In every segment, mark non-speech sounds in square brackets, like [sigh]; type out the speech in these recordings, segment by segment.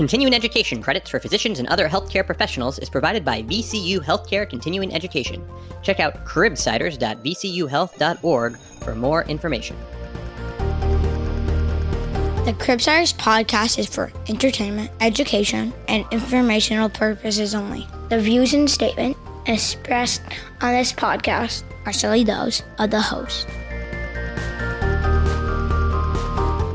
Continuing education credits for physicians and other healthcare professionals is provided by VCU Healthcare Continuing Education. Check out cribsiders.vcuhealth.org for more information. The Cribsiders podcast is for entertainment, education, and informational purposes only. The views and statement expressed on this podcast are solely those of the host.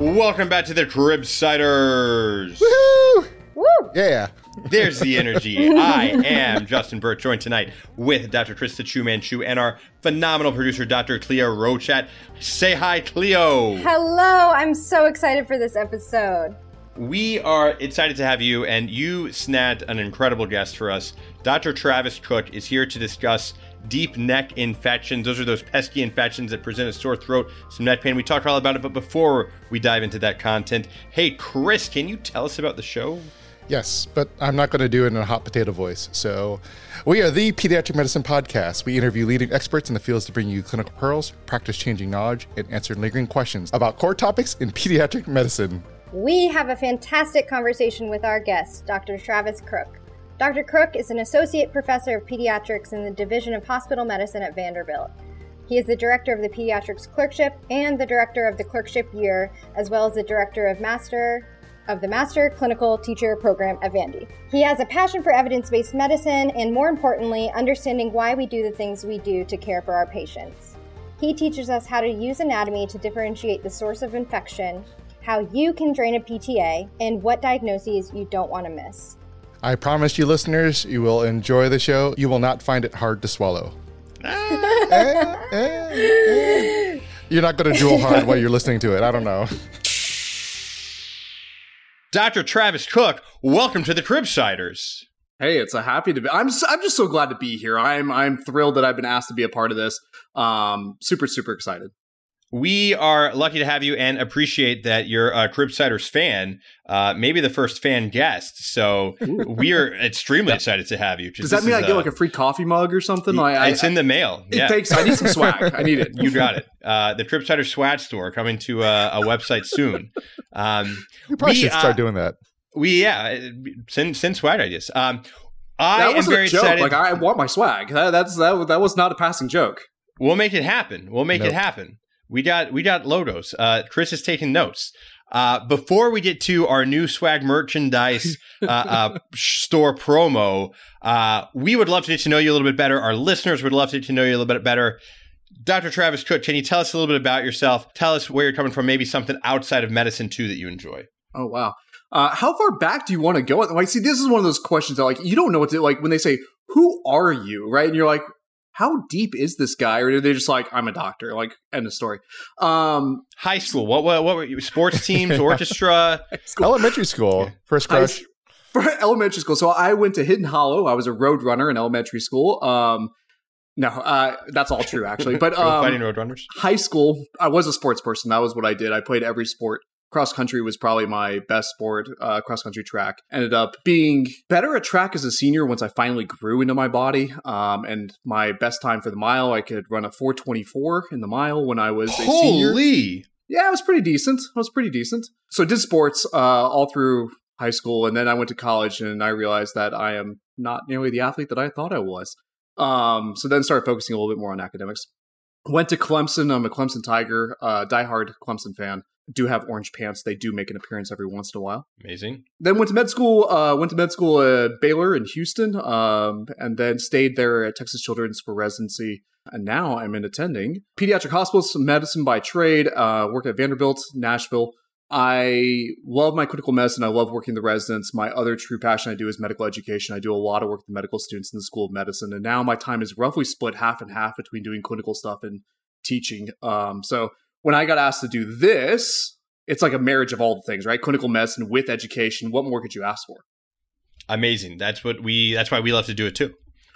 Welcome back to the Cribsiders. Woo! Woo! Yeah. There's the energy. [laughs] I am Justin Berk, joined tonight with Dr. Krista Chu Manchu and our phenomenal producer, Dr. Cleo Rochat. Say hi, Cleo. Hello. I'm so excited for this episode. We are excited to have you, and you snagged an incredible guest for us. Dr. Travis Crook is here to discuss deep neck infections. Those are those pesky infections that present a sore throat, some neck pain. We talked all about it, but before we dive into that content, hey, Chris, can you tell us about the show? Yes, but I'm not going to do it in a hot potato voice. So, we are the Pediatric Medicine Podcast. We interview leading experts in the fields to bring you clinical pearls, practice changing knowledge, and answer lingering questions about core topics in pediatric medicine. We have a fantastic conversation with our guest, Dr. Travis Crook. Dr. Crook is an associate professor of pediatrics in the Division of Hospital Medicine at Vanderbilt. He is the director of the pediatrics clerkship and the director of the clerkship year, as well as the director of master of the Master Clinical Teacher Program at Vandy. He has a passion for evidence based medicine and, more importantly, understanding why we do the things we do to care for our patients. He teaches us how to use anatomy to differentiate the source of infection, how you can drain a PTA, and what diagnoses you don't want to miss. I promise you, listeners, you will enjoy the show. You will not find it hard to swallow. eh, eh, eh. You're not going to drool hard while you're listening to it. I don't know. Dr. Travis Crook, welcome to the Cribsiders. Hey, it's a happy to be. I'm I'm just so glad to be here. I'm I'm thrilled that I've been asked to be a part of this. Um, super super excited. We are lucky to have you and appreciate that you're a Cribsiders fan, uh, maybe the first fan guest. So we are extremely excited to have you. Does that mean I get uh, like a free coffee mug or something? I, it's I, in the mail. Yeah. Thanks. I need some swag. I need it. You got it. Uh, the Cribsiders swag store coming to a, a website soon. Um, you probably we, should start uh, doing that. We yeah, send send swag ideas. Um, I that am very excited. Like I want my swag. That, that's that. That was not a passing joke. We'll make it happen. We'll make nope. it happen. We got we got Lodos. Uh, Chris is taking notes. Uh, before we get to our new swag merchandise uh, uh, [laughs] store promo, uh, we would love to get to know you a little bit better. Our listeners would love to get to know you a little bit better. Dr. Travis Crook, can you tell us a little bit about yourself? Tell us where you're coming from, maybe something outside of medicine too that you enjoy. Oh wow. Uh, how far back do you want to go? Like, see, this is one of those questions that, like, you don't know what to like when they say, "Who are you?" Right, and you're like, how deep is this guy? Or are they just like, I'm a doctor, like end of story. Um, High school. What what what were you? Sports teams, [laughs] orchestra, school. elementary school, first crush. For [laughs] elementary school. So I went to Hidden Hollow. I was a road runner in elementary school. Um, no, uh, that's all true actually. But [laughs] um, fighting roadrunners. High school, I was a sports person. That was what I did. I played every sport cross country was probably my best sport. Uh, cross country track ended up being better at track as a senior once I finally grew into my body. Um, and my best time for the mile, I could run a 424 in the mile when I was Holy. a senior. Holy. Yeah, it was pretty decent. It was pretty decent. So I did sports uh, all through high school, and then I went to college, and I realized that I am not nearly the athlete that I thought I was. Um, so then started focusing a little bit more on academics. Went to Clemson. I'm a Clemson Tiger, uh, diehard Clemson fan do have orange pants. They do make an appearance every once in a while. Amazing. Then went to med school. Uh, went to med school at Baylor in Houston, um, and then stayed there at Texas Children's for residency. And now I'm in attending pediatric hospitals, medicine by trade. Uh, work at Vanderbilt, Nashville. I love my clinical medicine. I love working the residents. My other true passion I do is medical education. I do a lot of work with medical students in the School of Medicine, and now my time is roughly split half and half between doing clinical stuff and teaching. Um, so when I got asked to do this, it's like a marriage of all the things, right? Clinical medicine with education. What more could you ask for? Amazing. That's what we. That's why we love to do it too.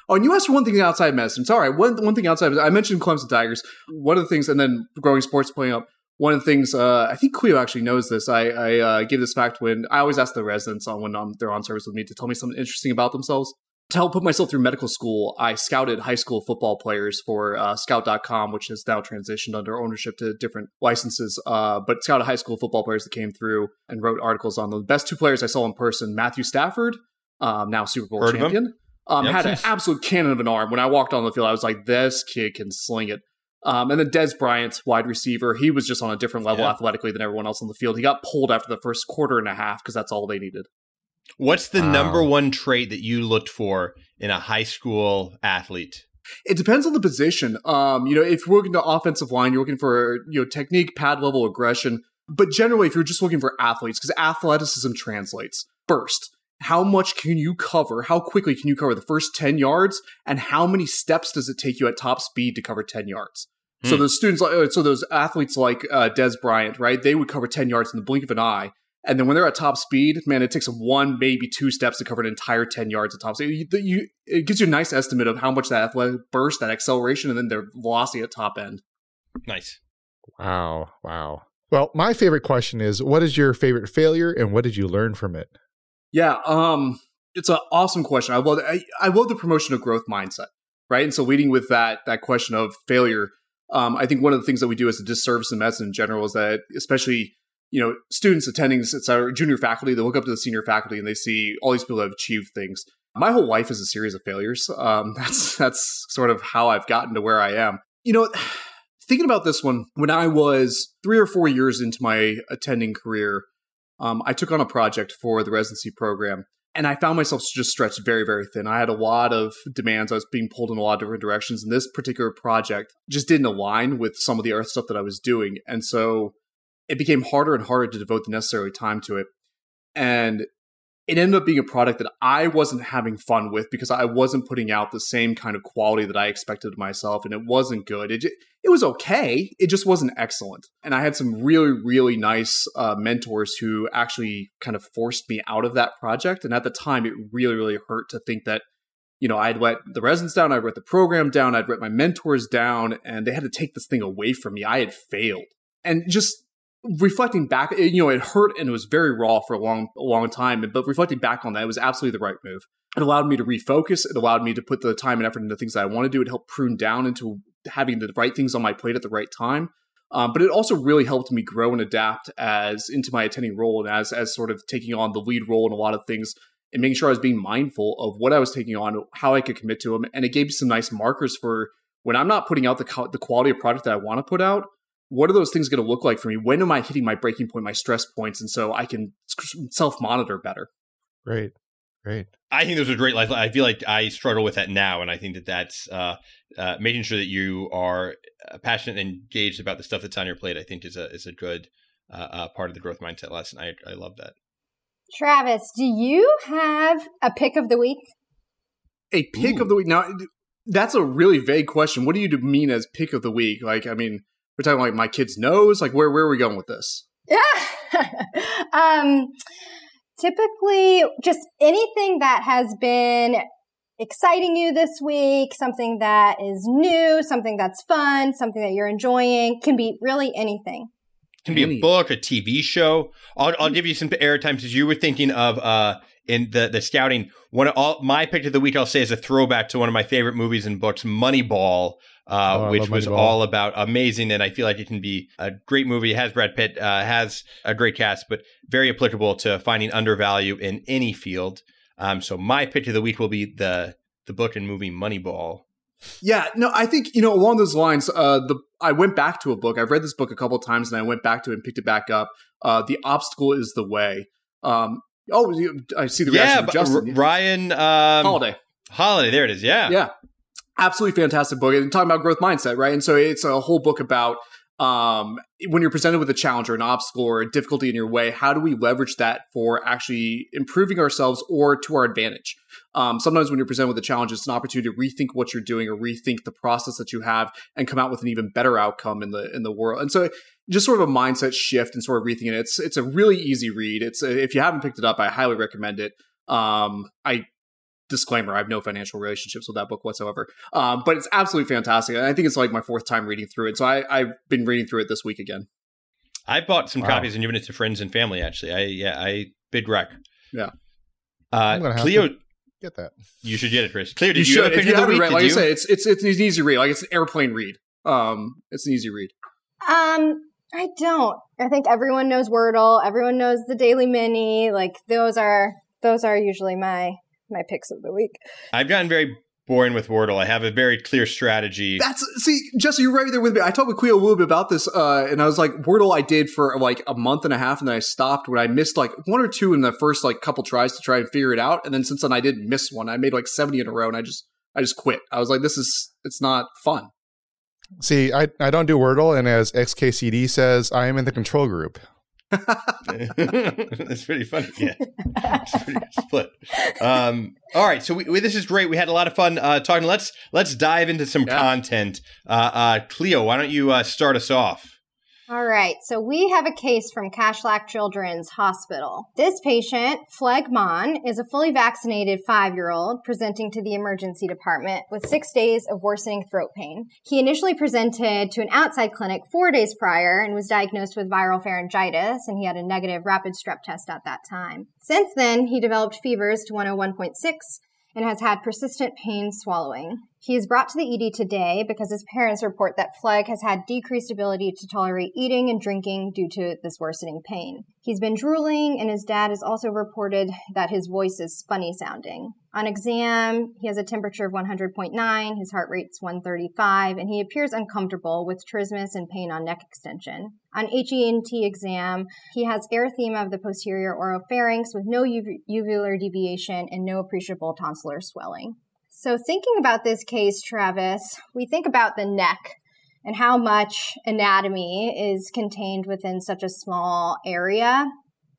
Oh, and you asked for one thing outside medicine. Sorry. One one thing outside. I mentioned Clemson Tigers. One of the things, and then growing sports playing up. One of the things uh, I think Cleo actually knows this. I, I uh, give this fact when I always ask the residents on when um, they're on service with me to tell me something interesting about themselves. to help put myself through medical school, I scouted high school football players for uh, Scout.com, which has now transitioned under ownership to different licenses. Uh, but scouted high school football players that came through and wrote articles on them. The best two players I saw in person: Matthew Stafford, um, now Super Bowl Heard champion, um, Yep. had an absolute cannon of an arm. When I walked on the field, I was like, "This kid can sling it." Um, and then Dez Bryant, wide receiver, he was just on a different level Yeah. athletically than everyone else on the field. He got pulled after the first quarter and a half because that's all they needed. What's the Wow. number one trait that you looked for in a high school athlete? It depends on the position. Um, you know, if you're looking to offensive line, you're looking for you know technique, pad level, aggression. But generally, if you're just looking for athletes, because athleticism translates first. How much can you cover? How quickly can you cover the first 10 yards? And how many steps does it take you at top speed to cover 10 yards? So Hmm. those students, like- uh, so those athletes like uh, Dez Bryant, right? They would cover 10 yards in the blink of an eye. And then when they're at top speed, man, it takes them one, maybe two steps to cover an entire 10 yards at top speed. You, you, it gives you a nice estimate of how much that athletic burst, that acceleration, and then their velocity at top end. Nice. Wow. Wow. Well, my favorite question is what is your favorite failure and what did you learn from it? Yeah, um, it's an awesome question. I love I, I love the promotion of growth mindset, right? And so leading with that that question of failure, um, I think one of the things that we do as a disservice in medicine in general is that especially you know students attending it's our junior faculty they look up to the senior faculty and they see all these people that have achieved things. My whole life is a series of failures. Um, [laughs] that's that's sort of how I've gotten to where I am. You know, [sighs] thinking about this one, when I was three or four years into my attending career, um, I took on a project for the residency program and I found myself just stretched very, very thin. I had a lot of demands. I was being pulled in a lot of different directions. And this particular project just didn't align with some of the Earth stuff that I was doing. And so it became harder and harder to devote the necessary time to it. And it ended up being a product that I wasn't having fun with because I wasn't putting out the same kind of quality that I expected of myself, and it wasn't good. It it was okay, it just wasn't excellent. And I had some really really nice uh, mentors who actually kind of forced me out of that project. And at the time, it really really hurt to think that you know I'd let the residents down, I'd let the program down, I'd let my mentors down, and they had to take this thing away from me. I had failed, and just reflecting back, you know, it hurt and it was very raw for a long, a long time. But reflecting back on that, it was absolutely the right move. It allowed me to refocus. It allowed me to put the time and effort into things that I want to do. It helped prune down into having the right things on my plate at the right time. Um, but it also really helped me grow and adapt as into my attending role and as as sort of taking on the lead role in a lot of things and making sure I was being mindful of what I was taking on, how I could commit to them, and it gave me some nice markers for when I'm not putting out the co- the quality of product that I want to put out what are those things going to look like for me? When am I hitting my breaking point, my stress points? And so I can self monitor better. Great. Great. I think those are great. Like, I feel like I struggle with that now, and I think that that's uh, uh, making sure that you are uh, passionate and engaged about the stuff that's on your plate. I think is a is a good uh, uh, part of the growth mindset lesson. I I love that. Travis, do you have a pick of the week? A pick Ooh. of the week. Now, that's a really vague question. What do you mean as pick of the week? Like, I mean, we're talking like my kid's nose. Like, where where are we going with this? Yeah. [laughs] um, typically, just anything that has been exciting you this week, something that is new, something that's fun, something that you're enjoying, can be really anything. It can be a book, a TV show. I'll I'll give you some airtime since you were thinking of uh in the the scouting. One of all my pick of the week, I'll say, is a throwback to one of my favorite movies and books, Moneyball. Oh, Uh, I which was Moneyball. all about amazing, and I feel like it can be a great movie. It has Brad Pitt, uh, has a great cast, but very applicable to finding undervalue in any field. Um, so my pick of the week will be the the book and movie Moneyball. Yeah, no, I think you know along those lines. Uh, the I went back to a book. I've read this book a couple of times, and I went back to it and picked it back up. Uh, the obstacle is the way. Um, oh, I see the Yeah, reaction but of Justin R- Ryan um, Holiday. Holiday. There it is. Yeah. yeah absolutely fantastic book and talking about growth mindset right? And so it's a whole book about um, when you're presented with a challenge or an obstacle or a difficulty in your way how do we leverage that for actually improving ourselves or to our advantage? Um, sometimes when you're presented with a challenge it's an opportunity to rethink what you're doing or rethink the process that you have and come out with an even better outcome in the in the world. And so just sort of a mindset shift and sort of rethinking it it's it's a really easy read. It's if you haven't picked it up i highly recommend it. Um, i disclaimer i have no financial relationships with that book whatsoever um, but it's absolutely fantastic and i think it's like my fourth time reading through it so I, i've been reading through it this week again I bought some Wow. copies and given it to friends and family. Actually, I yeah, I big wreck. Yeah. Uh, I'm gonna have Cleo, get that. You should get it, Chris. Clear. Did you, you, should. have If you haven't week? read, Did like you? I say, it's it's it's an easy read. Like it's an airplane read. Um, it's an easy read. Um, I don't. I think everyone knows Wordle. Everyone knows the Daily Mini. Like those are those are usually my my picks of the week. I've gotten very boring with Wordle. I have a very clear strategy. That's see, Jesse, you're right there with me. I talked with Cleo a little bit about this, uh, and I was like, Wordle, I did for like a month and a half, and then I stopped when I missed like one or two in the first like couple tries to try and figure it out, and then since then I didn't miss one. I made like seventy in a row, and I just I just quit. I was like, this is it's not fun. See, I, I don't do Wordle, and as XKCD says, I am in the control group. [laughs] That's pretty funny. Yeah, [laughs] it's pretty split. Um, all right, so we, we, this is great. We had a lot of fun uh, talking. Let's let's dive into some Yeah. content. Uh, uh, Cleo, why don't you uh, start us off? All right, so we have a case from Cashlack Children's Hospital. This patient, Phlegmon, is a fully vaccinated five year old presenting to the emergency department with six days of worsening throat pain. He initially presented to an outside clinic four days prior and was diagnosed with viral pharyngitis, and he had a negative rapid strep test at that time. Since then, he developed fevers to 101.6 and has had persistent pain swallowing. He is brought to the ED today because his parents report that Flegg has had decreased ability to tolerate eating and drinking due to this worsening pain. He's been drooling, and his dad has also reported that his voice is funny sounding. On exam, he has a temperature of 100.9, his heart rate's 135, and he appears uncomfortable with trismus and pain on neck extension. On HENT exam, he has erythema of the posterior oropharynx with no uv- uvular deviation and no appreciable tonsillar swelling. So, thinking about this case, Travis, we think about the neck and how much anatomy is contained within such a small area.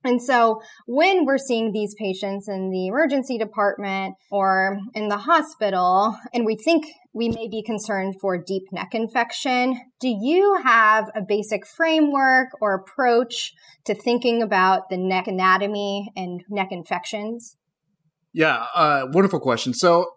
And so, when we're seeing these patients in the emergency department or in the hospital, and we think we may be concerned for deep neck infection, do you have a basic framework or approach to thinking about the neck anatomy and neck infections? Yeah, uh, wonderful question. So,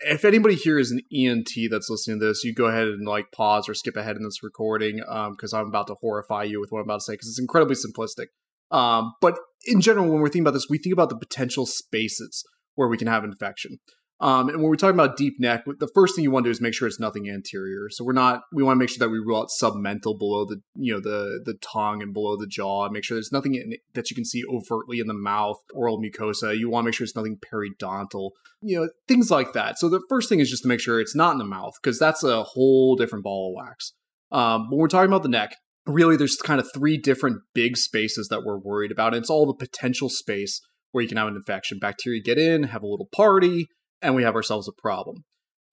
if anybody here is an ENT that's listening to this, you go ahead and like pause or skip ahead in this recording because I'm about to horrify you with what I'm about to say because it's incredibly simplistic. Um, but in general, when we're thinking about this, we think about the potential spaces where we can have infection. Um, and when we're talking about deep neck, the first thing you want to do is make sure it's nothing anterior. So we're not. We want to make sure that we rule out submental below the you know the the tongue and below the jaw. Make sure there's nothing in, that you can see overtly in the mouth, oral mucosa. You want to make sure it's nothing periodontal. You know things like that. So the first thing is just to make sure it's not in the mouth because that's a whole different ball of wax. Um, when we're talking about the neck, really there's kind of three different big spaces that we're worried about. And it's all the potential space where you can have an infection. Bacteria get in, have a little party, and we have ourselves a problem.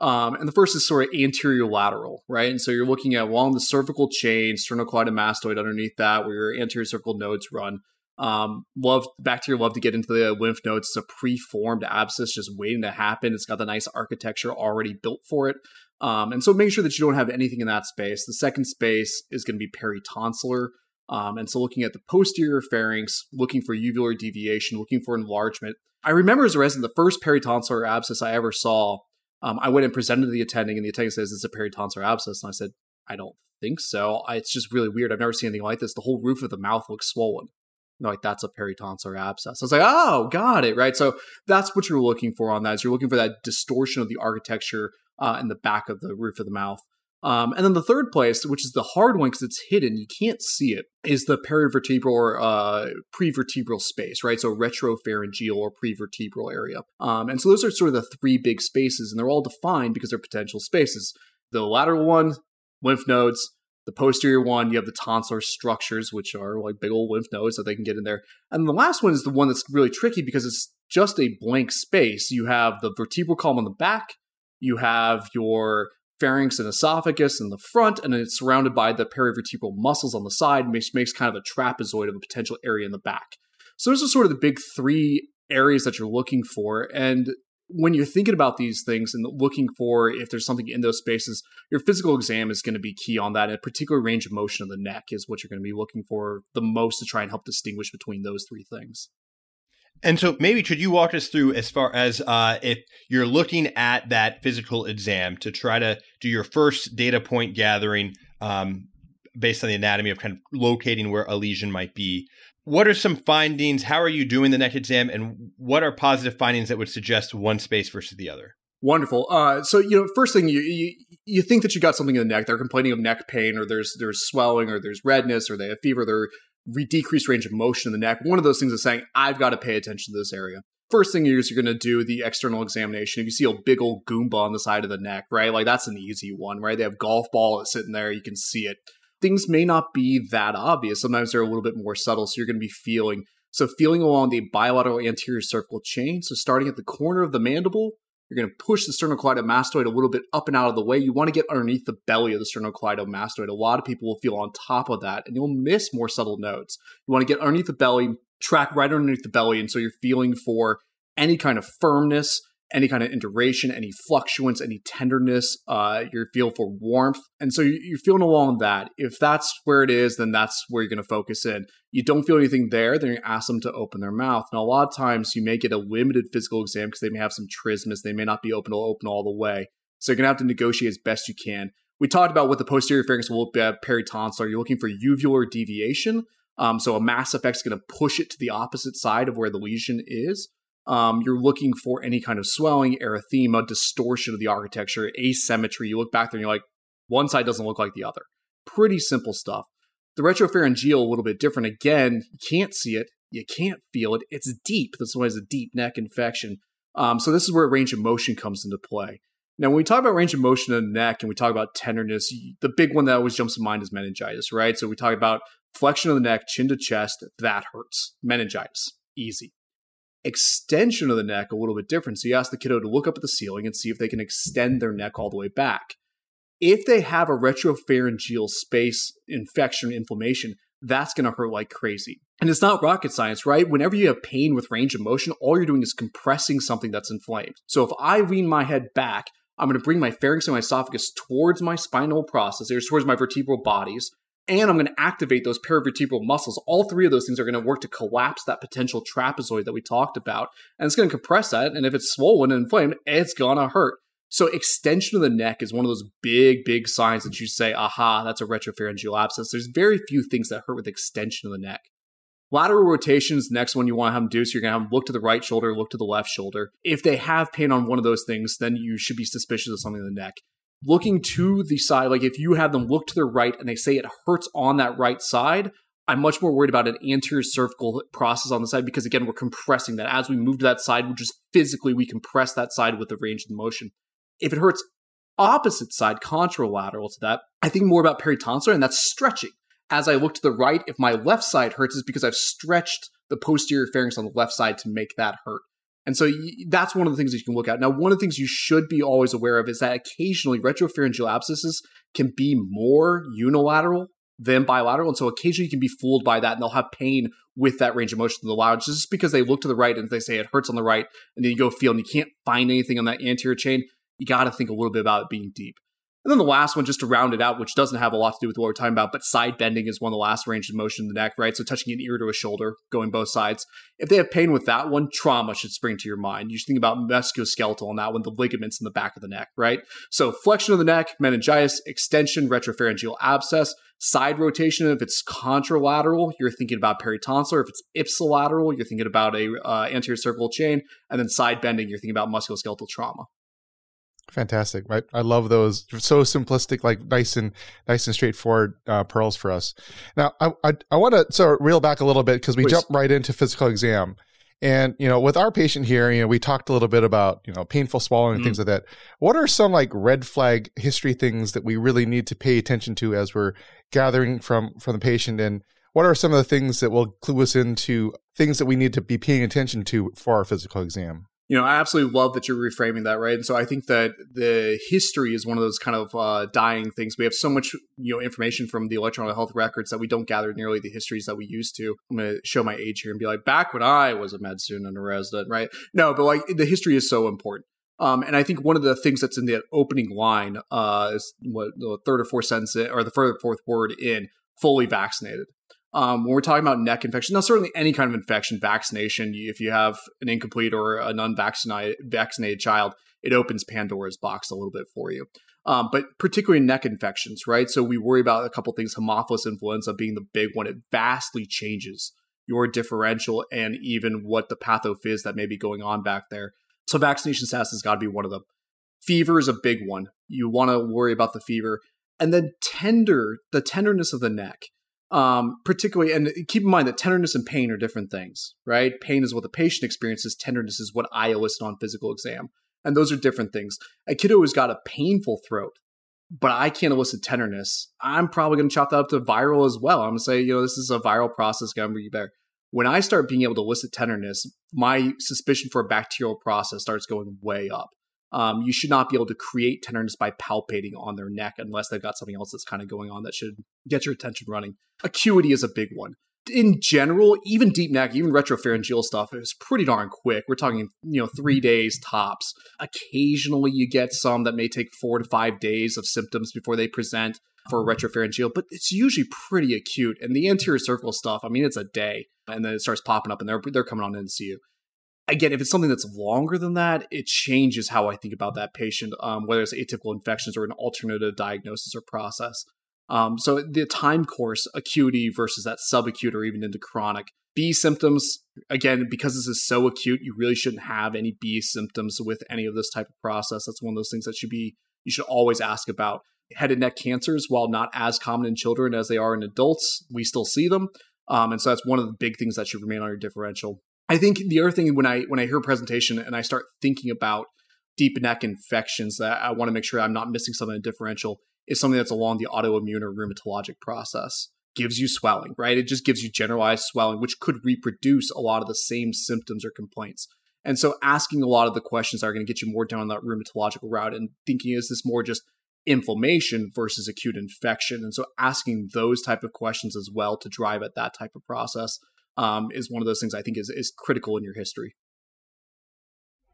Um, and the first is sort of anterior lateral, right? And so you're looking at along the cervical chain, sternocleidomastoid underneath that, where your anterior cervical nodes run. Um, love bacteria love to get into the lymph nodes. It's a preformed abscess just waiting to happen. It's got the nice architecture already built for it. Um, and so make sure that you don't have anything in that space. The second space is going to be peritonsillar. Um, and so looking at the posterior pharynx, looking for uvular deviation, looking for enlargement. I remember as a resident, the first peritonsillar abscess I ever saw, um, I went and presented to the attending, and the attending says, It's a peritonsillar abscess. And I said, I don't think so. I, it's just really weird. I've never seen anything like this. The whole roof of the mouth looks swollen. Like, that's a peritonsillar abscess. I was like, oh, got it, right? So that's what you're looking for on that. Is you're looking for that distortion of the architecture uh, in the back of the roof of the mouth. Um, and then the third place, which is the hard one because it's hidden, you can't see it, is the perivertebral or uh, prevertebral space, right? So retropharyngeal or prevertebral area. Um, and so those are sort of the three big spaces, and they're all defined because they're potential spaces. The lateral one, lymph nodes. The posterior one, you have the tonsillar structures, which are like big old lymph nodes that they can get in there. And the last one is the one that's really tricky because it's just a blank space. You have the vertebral column on the back, you have your pharynx and esophagus in the front, and it's surrounded by the perivertebral muscles on the side, which makes kind of a trapezoid of a potential area in the back. So those are sort of the big three areas that you're looking for. And when you're thinking about these things and looking for if there's something in those spaces, your physical exam is going to be key on that. And a particular range of motion of the neck is what you're going to be looking for the most to try and help distinguish between those three things. And so maybe could you walk us through as far as uh, if you're looking at that physical exam to try to do your first data point gathering, um, based on the anatomy of kind of locating where a lesion might be. What are some findings? How are you doing the neck exam? And what are positive findings that would suggest one space versus the other? Wonderful. Uh, so you know, first thing you, you you think that you got something in the neck. They're complaining of neck pain, or there's there's swelling, or there's redness, or they have fever. They're re- decreased range of motion in the neck. One of those things is saying I've got to pay attention to this area. First thing is you're going to do the external examination. If you see a big old goomba on the side of the neck, right? Like that's an easy one, right? They have golf ball sitting there. You can see it. Things may not be that obvious. Sometimes they're a little bit more subtle. So you're going to be feeling. So feeling along the bilateral anterior cervical chain. So starting at the corner of the mandible, you're going to push the sternocleidomastoid a little bit up and out of the way. You want to get underneath the belly of the sternocleidomastoid. A lot of people will feel on top of that and you'll miss more subtle notes. You want to get underneath the belly, track right underneath the belly. And so you're feeling for any kind of firmness, any kind of induration, any fluctuance, any tenderness, uh, your feel for warmth. And so you're feeling along that. If that's where it is, then that's where you're going to focus in. You don't feel anything there, then you ask them to open their mouth. Now, a lot of times you may get a limited physical exam because they may have some trismus. They may not be open to open all the way. So you're going to have to negotiate as best you can. We talked about what the posterior pharynx will look at peritonsillar. You're looking for uvular deviation. Um, so a mass effect is going to push it to the opposite side of where the lesion is. Um, you're looking for any kind of swelling, erythema, distortion of the architecture, asymmetry. You look back there and you're like, one side doesn't look like the other. Pretty simple stuff. The retropharyngeal, a little bit different. Again, you can't see it, you can't feel it. It's deep. That's why it's a deep neck infection. Um, so this is where range of motion comes into play. Now, when we talk about range of motion in the neck and we talk about tenderness, the big one that always jumps to mind is meningitis, right? So we talk about flexion of the neck, chin to chest, that hurts. Meningitis, easy extension of the neck a little bit different. So you ask the kiddo to look up at the ceiling and see if they can extend their neck all the way back. If they have a retropharyngeal space infection inflammation, that's going to hurt like crazy. And it's not rocket science, right? Whenever you have pain with range of motion, all you're doing is compressing something that's inflamed. So if I lean my head back, I'm going to bring my pharynx and my esophagus towards my spinal processes, towards my vertebral bodies and I'm going to activate those paravertebral muscles. All three of those things are going to work to collapse that potential trapezoid that we talked about. And it's going to compress that. And if it's swollen and inflamed, it's going to hurt. So extension of the neck is one of those big, big signs that you say, aha, that's a retropharyngeal abscess. There's very few things that hurt with extension of the neck. Lateral rotation is the next one you want to have them do. So you're going to have them look to the right shoulder, look to the left shoulder. If they have pain on one of those things, then you should be suspicious of something in the neck looking to the side, like if you have them look to their right and they say it hurts on that right side, I'm much more worried about an anterior cervical process on the side because again, we're compressing that. As we move to that side, we just physically we compress that side with the range of the motion. If it hurts opposite side, contralateral to that, I think more about peritonsillar and that's stretching. As I look to the right, if my left side hurts, is because I've stretched the posterior pharynx on the left side to make that hurt. And so that's one of the things that you can look at. Now, one of the things you should be always aware of is that occasionally retropharyngeal abscesses can be more unilateral than bilateral. And so occasionally you can be fooled by that and they'll have pain with that range of motion to the lateral just because they look to the right and they say it hurts on the right and then you go feel and you can't find anything on that anterior chain. You got to think a little bit about it being deep. And then the last one, just to round it out, which doesn't have a lot to do with what we're talking about, but side bending is one of the last range of motion in the neck, right? So touching an ear to a shoulder, going both sides. If they have pain with that one, trauma should spring to your mind. You should think about musculoskeletal on that one, the ligaments in the back of the neck, right? So flexion of the neck, meningitis, extension, retropharyngeal abscess, side rotation. If it's contralateral, you're thinking about peritonsillar. If it's ipsilateral, you're thinking about a uh, anterior cervical chain, and then side bending, you're thinking about musculoskeletal trauma. Fantastic. I, I love those. So simplistic, like nice and nice and straightforward uh, pearls for us. Now, I I, I want to sort of reel back a little bit because we jump right into physical exam. And you know, with our patient here, you know, we talked a little bit about you know painful swallowing and mm. things like that. What are some like red flag history things that we really need to pay attention to as we're gathering from from the patient? And what are some of the things that will clue us into things that we need to be paying attention to for our physical exam? You know, I absolutely love that you're reframing that, right? And so I think that the history is one of those kind of uh, dying things. We have so much, you know, information from the electronic health records that we don't gather nearly the histories that we used to. I'm going to show my age here and be like, back when I was a med student and a resident, right? No, but like the history is so important. Um, and I think one of the things that's in the opening line uh, is what the third or fourth sentence or the third or fourth word in fully vaccinated um, when we're talking about neck infection, now certainly any kind of infection, vaccination, if you have an incomplete or an unvaccinated vaccinated child, it opens Pandora's box a little bit for you. Um, but particularly neck infections, right? So we worry about a couple things, Haemophilus influenza being the big one. It vastly changes your differential and even what the pathophys that may be going on back there. So vaccination status has got to be one of them. Fever is a big one. You want to worry about the fever. And then tender, the tenderness of the neck. Um, particularly, and keep in mind that tenderness and pain are different things, right? Pain is what the patient experiences, tenderness is what I elicit on physical exam. And those are different things. A kiddo who's got a painful throat, but I can't elicit tenderness, I'm probably going to chop that up to viral as well. I'm going to say, you know, this is a viral process, going to be better. When I start being able to elicit tenderness, my suspicion for a bacterial process starts going way up. Um, you should not be able to create tenderness by palpating on their neck unless they've got something else that's kind of going on that should get your attention running. Acuity is a big one. In general, even deep neck, even retropharyngeal stuff is pretty darn quick. We're talking, you know, three days tops. Occasionally, you get some that may take four to five days of symptoms before they present for retropharyngeal, but it's usually pretty acute. And the anterior cervical stuff, I mean, it's a day, and then it starts popping up, and they're they're coming on in to see you again, if it's something that's longer than that, it changes how I think about that patient, um, whether it's atypical infections or an alternative diagnosis or process. Um, so the time course, acuity versus that subacute or even into chronic. B symptoms, again, because this is so acute, you really shouldn't have any B symptoms with any of this type of process. That's one of those things that should be you should always ask about. Head and neck cancers, while not as common in children as they are in adults, we still see them. Um, and so that's one of the big things that should remain on your differential. I think the other thing when I when I hear a presentation and I start thinking about deep neck infections that I want to make sure I'm not missing something in differential is something that's along the autoimmune or rheumatologic process. Gives you swelling, right? It just gives you generalized swelling, which could reproduce a lot of the same symptoms or complaints. And so asking a lot of the questions are going to get you more down that rheumatological route and thinking, is this more just inflammation versus acute infection? And so asking those type of questions as well to drive at that type of process um, is one of those things I think is is critical in your history.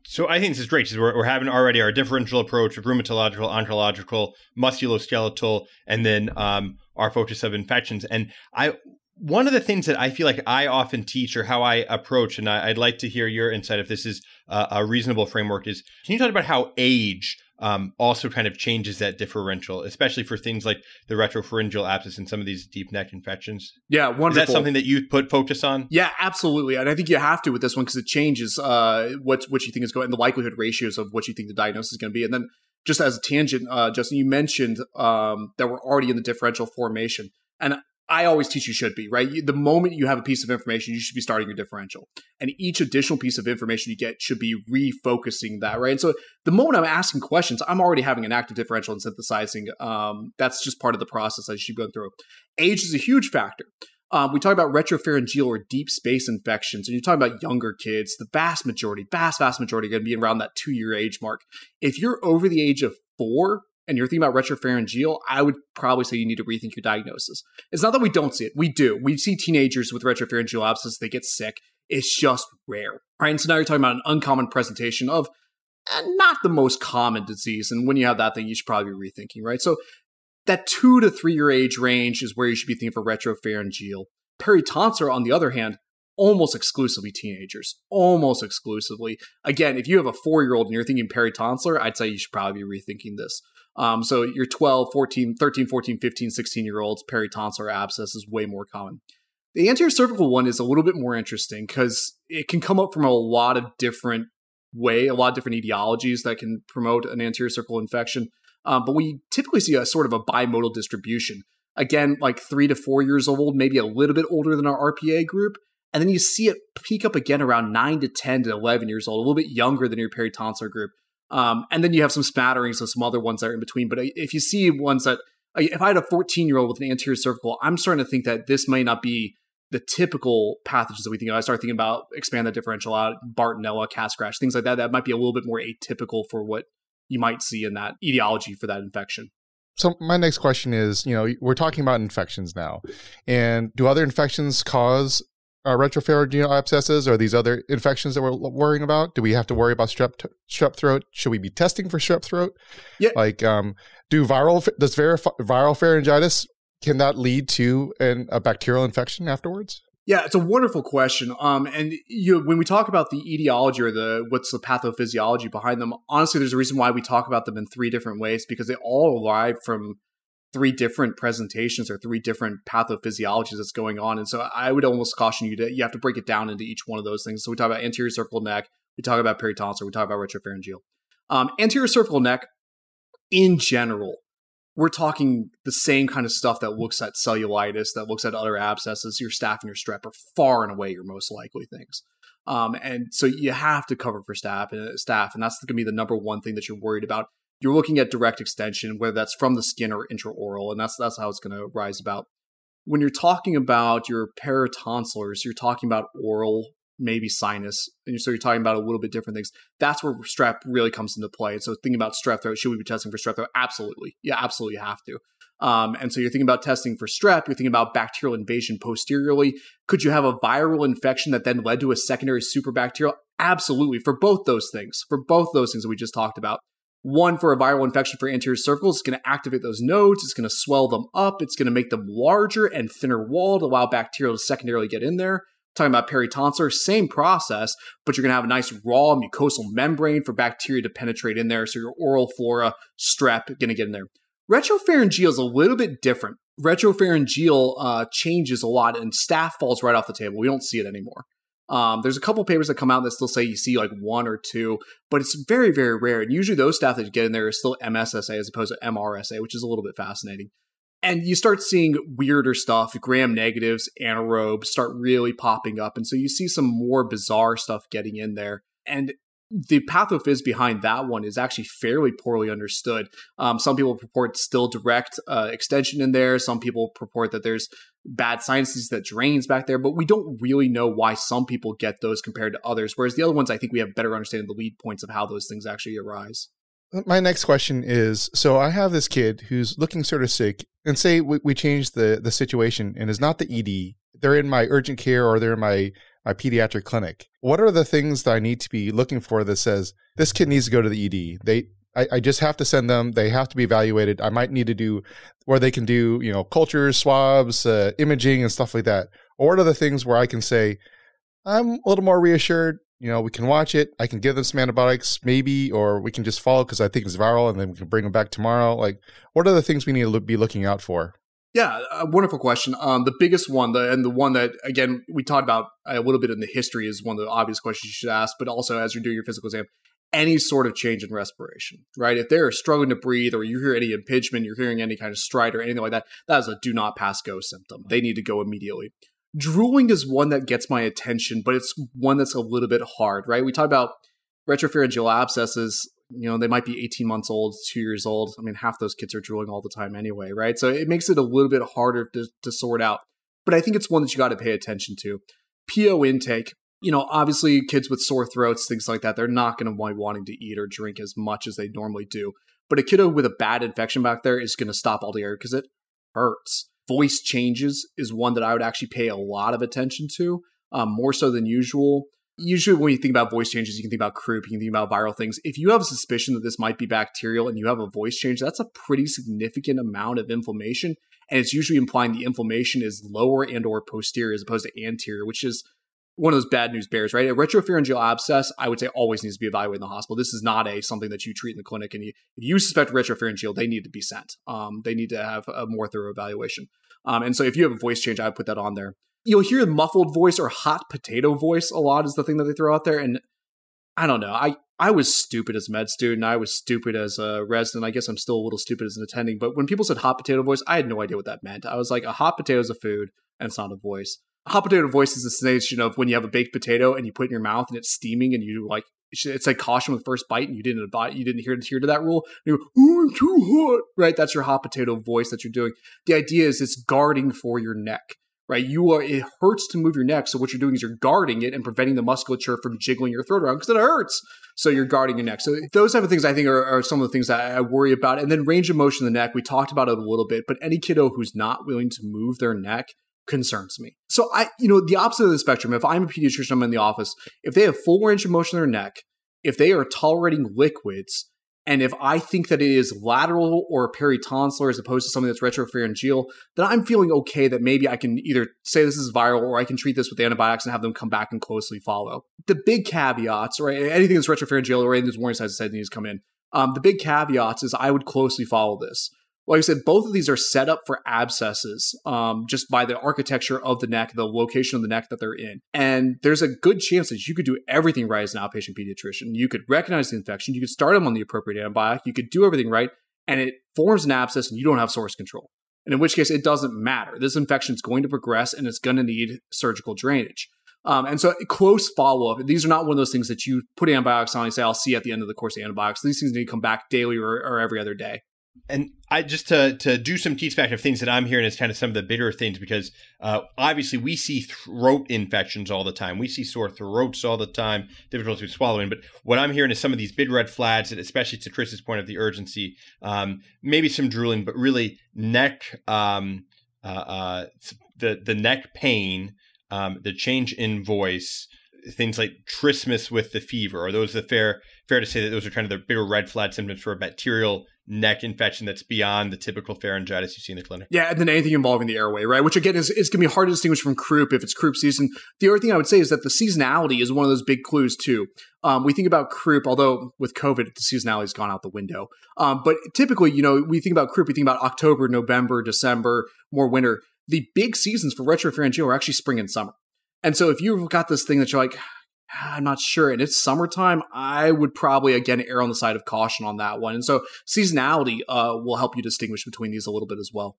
So I think this is great because we're, we're having already our differential approach of rheumatological, oncological, musculoskeletal, and then um, our focus of infections. And I one of the things that I feel like I often teach or how I approach, and I, would like to hear your insight if this is a, a reasonable framework, is can you talk about how age um, also kind of changes that differential, especially for things like the retropharyngeal abscess and some of these deep neck infections. Yeah, wonderful. Is that something that you put focus on? Yeah, absolutely. And I think you have to with this one because it changes uh, what what you think is going and the likelihood ratios of what you think the diagnosis is going to be. And then just as a tangent, uh, Justin, you mentioned um, that we're already in the differential formation. And I always teach you should be, right? The moment you have a piece of information, you should be starting your differential. And each additional piece of information you get should be refocusing that, right? And so the moment I'm asking questions, I'm already having an active differential and synthesizing. Um, that's just part of the process I should go through. Age is a huge factor. Um, we talk about retropharyngeal or deep space infections, and you're talking about younger kids. The vast majority, vast, vast majority, are going to be around that two year age mark. If you're over the age of four, and you're thinking about retropharyngeal, I would probably say you need to rethink your diagnosis. It's not that we don't see it. We do. We see teenagers with retropharyngeal abscess, they get sick. It's just rare. Right. And so now you're talking about an uncommon presentation of uh, not the most common disease. And when you have that thing, you should probably be rethinking, right? So that two to three year age range is where you should be thinking for retropharyngeal. Peritonsillar, on the other hand, almost exclusively teenagers, almost exclusively. Again, if you have a four year old and you're thinking peritonsillar, I'd say you should probably be rethinking this. Um, so your 12, 14, 13, 14, 15, 16 year olds, peritonsillar abscess is way more common. The anterior cervical one is a little bit more interesting because it can come up from a lot of different way, a lot of different etiologies that can promote an anterior cervical infection. Um, but we typically see a sort of a bimodal distribution. Again, like three to four years old, maybe a little bit older than our RPA group. And then you see it peak up again around 9 to 10 to 11 years old, a little bit younger than your peritonsillar group. Um, and then you have some smatterings of some other ones that are in between. But if you see ones that, if I had a 14 year old with an anterior cervical, I'm starting to think that this may not be the typical pathogens that we think of. I start thinking about expand the differential out, Bartonella, cat scratch, things like that. That might be a little bit more atypical for what you might see in that etiology for that infection. So my next question is, you know, we're talking about infections now, and do other infections cause uh, retropharyngeal abscesses or these other infections that we're worrying about? Do we have to worry about strep t- strep throat? Should we be testing for strep throat? Yeah. Like, um, do viral does viral pharyngitis can that lead to an, a bacterial infection afterwards? Yeah, it's a wonderful question. Um, and you when we talk about the etiology or the what's the pathophysiology behind them, honestly, there's a reason why we talk about them in three different ways because they all arrive from three different presentations or three different pathophysiologies that's going on. And so I would almost caution you that you have to break it down into each one of those things. So we talk about anterior cervical neck, we talk about peritonsil, we talk about retropharyngeal. Um, anterior cervical neck, in general, we're talking the same kind of stuff that looks at cellulitis, that looks at other abscesses. Your staph and your strep are far and away your most likely things. Um, and so you have to cover for staph and staph, and that's going to be the number one thing that you're worried about. You're looking at direct extension, whether that's from the skin or intraoral, and that's that's how it's going to rise about. When you're talking about your peritonsilars, you're talking about oral maybe sinus, and so you're talking about a little bit different things. That's where strep really comes into play. And so thinking about strep throat, should we be testing for strep throat? Absolutely, yeah, absolutely have to. Um, and so you're thinking about testing for strep, you're thinking about bacterial invasion posteriorly. Could you have a viral infection that then led to a secondary superbacterial? Absolutely, for both those things, for both those things that we just talked about. One for a viral infection for anterior cervical, it's going to activate those nodes, it's going to swell them up, it's going to make them larger and thinner walled, allow bacteria to secondarily get in there talking about peritonsillar, same process, but you're going to have a nice raw mucosal membrane for bacteria to penetrate in there. So your oral flora, strep, going to get in there. Retropharyngeal is a little bit different. Retropharyngeal uh, changes a lot, and staph falls right off the table. We don't see it anymore. Um, there's a couple papers that come out that still say you see like one or two, but it's very, very rare. And usually those staph that you get in there is still MSSA as opposed to MRSA, which is a little bit fascinating and you start seeing weirder stuff gram negatives anaerobes start really popping up and so you see some more bizarre stuff getting in there and the pathophys behind that one is actually fairly poorly understood. Um, some people purport still direct uh, extension in there. Some people purport that there's bad sinuses that drains back there, but we don't really know why some people get those compared to others. Whereas the other ones, I think we have better understanding the lead points of how those things actually arise. My next question is so I have this kid who's looking sort of sick, and say we, we change the, the situation and is not the ED, they're in my urgent care or they're in my, my pediatric clinic. What are the things that I need to be looking for that says this kid needs to go to the ED? They I, I just have to send them. They have to be evaluated. I might need to do where they can do, you know, cultures, swabs, uh, imaging, and stuff like that. Or what are the things where I can say, I'm a little more reassured you know, we can watch it. I can give them some antibiotics, maybe, or we can just follow because I think it's viral, and then we can bring them back tomorrow. Like, what are the things we need to be looking out for? Yeah, a wonderful question. Um, the biggest one, the and the one that again we talked about a little bit in the history is one of the obvious questions you should ask. But also, as you're doing your physical exam, any sort of change in respiration, right? If they're struggling to breathe, or you hear any impingement, you're hearing any kind of stride or anything like that, that is a do not pass go symptom. They need to go immediately. Drooling is one that gets my attention, but it's one that's a little bit hard, right? We talk about retropharyngeal abscesses, you know, they might be 18 months old, two years old. I mean, half those kids are drooling all the time anyway, right? So it makes it a little bit harder to, to sort out. But I think it's one that you got to pay attention to. PO intake, you know, obviously kids with sore throats, things like that, they're not going to be wanting to eat or drink as much as they normally do. But a kiddo with a bad infection back there is going to stop all the air because it hurts voice changes is one that I would actually pay a lot of attention to, um, more so than usual. Usually, when you think about voice changes, you can think about croup, you can think about viral things. If you have a suspicion that this might be bacterial and you have a voice change, that's a pretty significant amount of inflammation, and it's usually implying the inflammation is lower and or posterior as opposed to anterior, which is one of those bad news bears, right? A retropharyngeal abscess, I would say, always needs to be evaluated in the hospital. This is not a something that you treat in the clinic, and you, if you suspect retropharyngeal, they need to be sent. Um, they need to have a more thorough evaluation. Um, and so, if you have a voice change, I would put that on there. You'll hear muffled voice or hot potato voice a lot is the thing that they throw out there, and I don't know. I I was stupid as a med student. I was stupid as a resident. I guess I'm still a little stupid as an attending. But when people said hot potato voice, I had no idea what that meant. I was like, a hot potato is a food, and it's not a voice A hot potato voice is the sensation of when you have a baked potato and you put it in your mouth and it's steaming and you like it's like caution with first bite and you didn't bite you didn't hear adhere to that rule you go oh I'm too hot right that's your hot potato voice that you're doing the idea is it's guarding for your neck right? You are it hurts to move your neck so what you're doing is you're guarding it and preventing the musculature from jiggling your throat around because it hurts. So you're guarding your neck. So those type of things i think are, are some of the things that i worry about. And then range of motion in the neck we talked about it a little bit but any kiddo who's not willing to move their neck concerns me. So I, you know, the opposite of the spectrum, if I'm a pediatrician, I'm in the office, if they have full range of motion in their neck, if they are tolerating liquids, And if I think that it is lateral or peritonsillar as opposed to something that's retropharyngeal, then I'm feeling okay that maybe I can either say this is viral or I can treat this with antibiotics and have them come back and closely follow. The big caveats, right? Anything that's retropharyngeal or anything that's warning signs that needs to come in. Um, the big caveats is I would closely follow this like I said, both of these are set up for abscesses um, just by the architecture of the neck, the location of the neck that they're in. And there's a good chance that you could do everything right as an outpatient pediatrician. You could recognize the infection, you could start them on the appropriate antibiotic, you could do everything right, and it forms an abscess and you don't have source control. And in which case, it doesn't matter. This infection is going to progress and it's going to need surgical drainage. Um, and so, close follow up. These are not one of those things that you put antibiotics on and say, I'll see you at the end of the course of antibiotics. These things need to come back daily or, or every other day and I just to to do some teach back of things that I'm hearing is kind of some of the bigger things because uh, obviously we see throat infections all the time. We see sore throats all the time, difficulty with swallowing. But what I'm hearing is some of these big red flags, and especially to Chris's point of the urgency, um, maybe some drooling, but really neck, um, uh, uh, the the neck pain, um, the change in voice, things like trismus with the fever. Are those the fair fair to say that those are kind of the bigger red flag symptoms for a bacterial neck infection that's beyond the typical pharyngitis you see in the clinic. Yeah, and then anything involving the airway, right? Which again is, is going to be hard to distinguish from croup if it's croup season. The other thing I would say is that the seasonality is one of those big clues too. Um, we think about croup, although with COVID, the seasonality has gone out the window. Um, but typically, you know, we think about croup, we think about October, November, December, more winter. The big seasons for retropharyngeal are actually spring and summer. And so if you've got this thing that you're like, I'm not sure. And it's summertime. I would probably again err on the side of caution on that one. And so seasonality uh, will help you distinguish between these a little bit as well.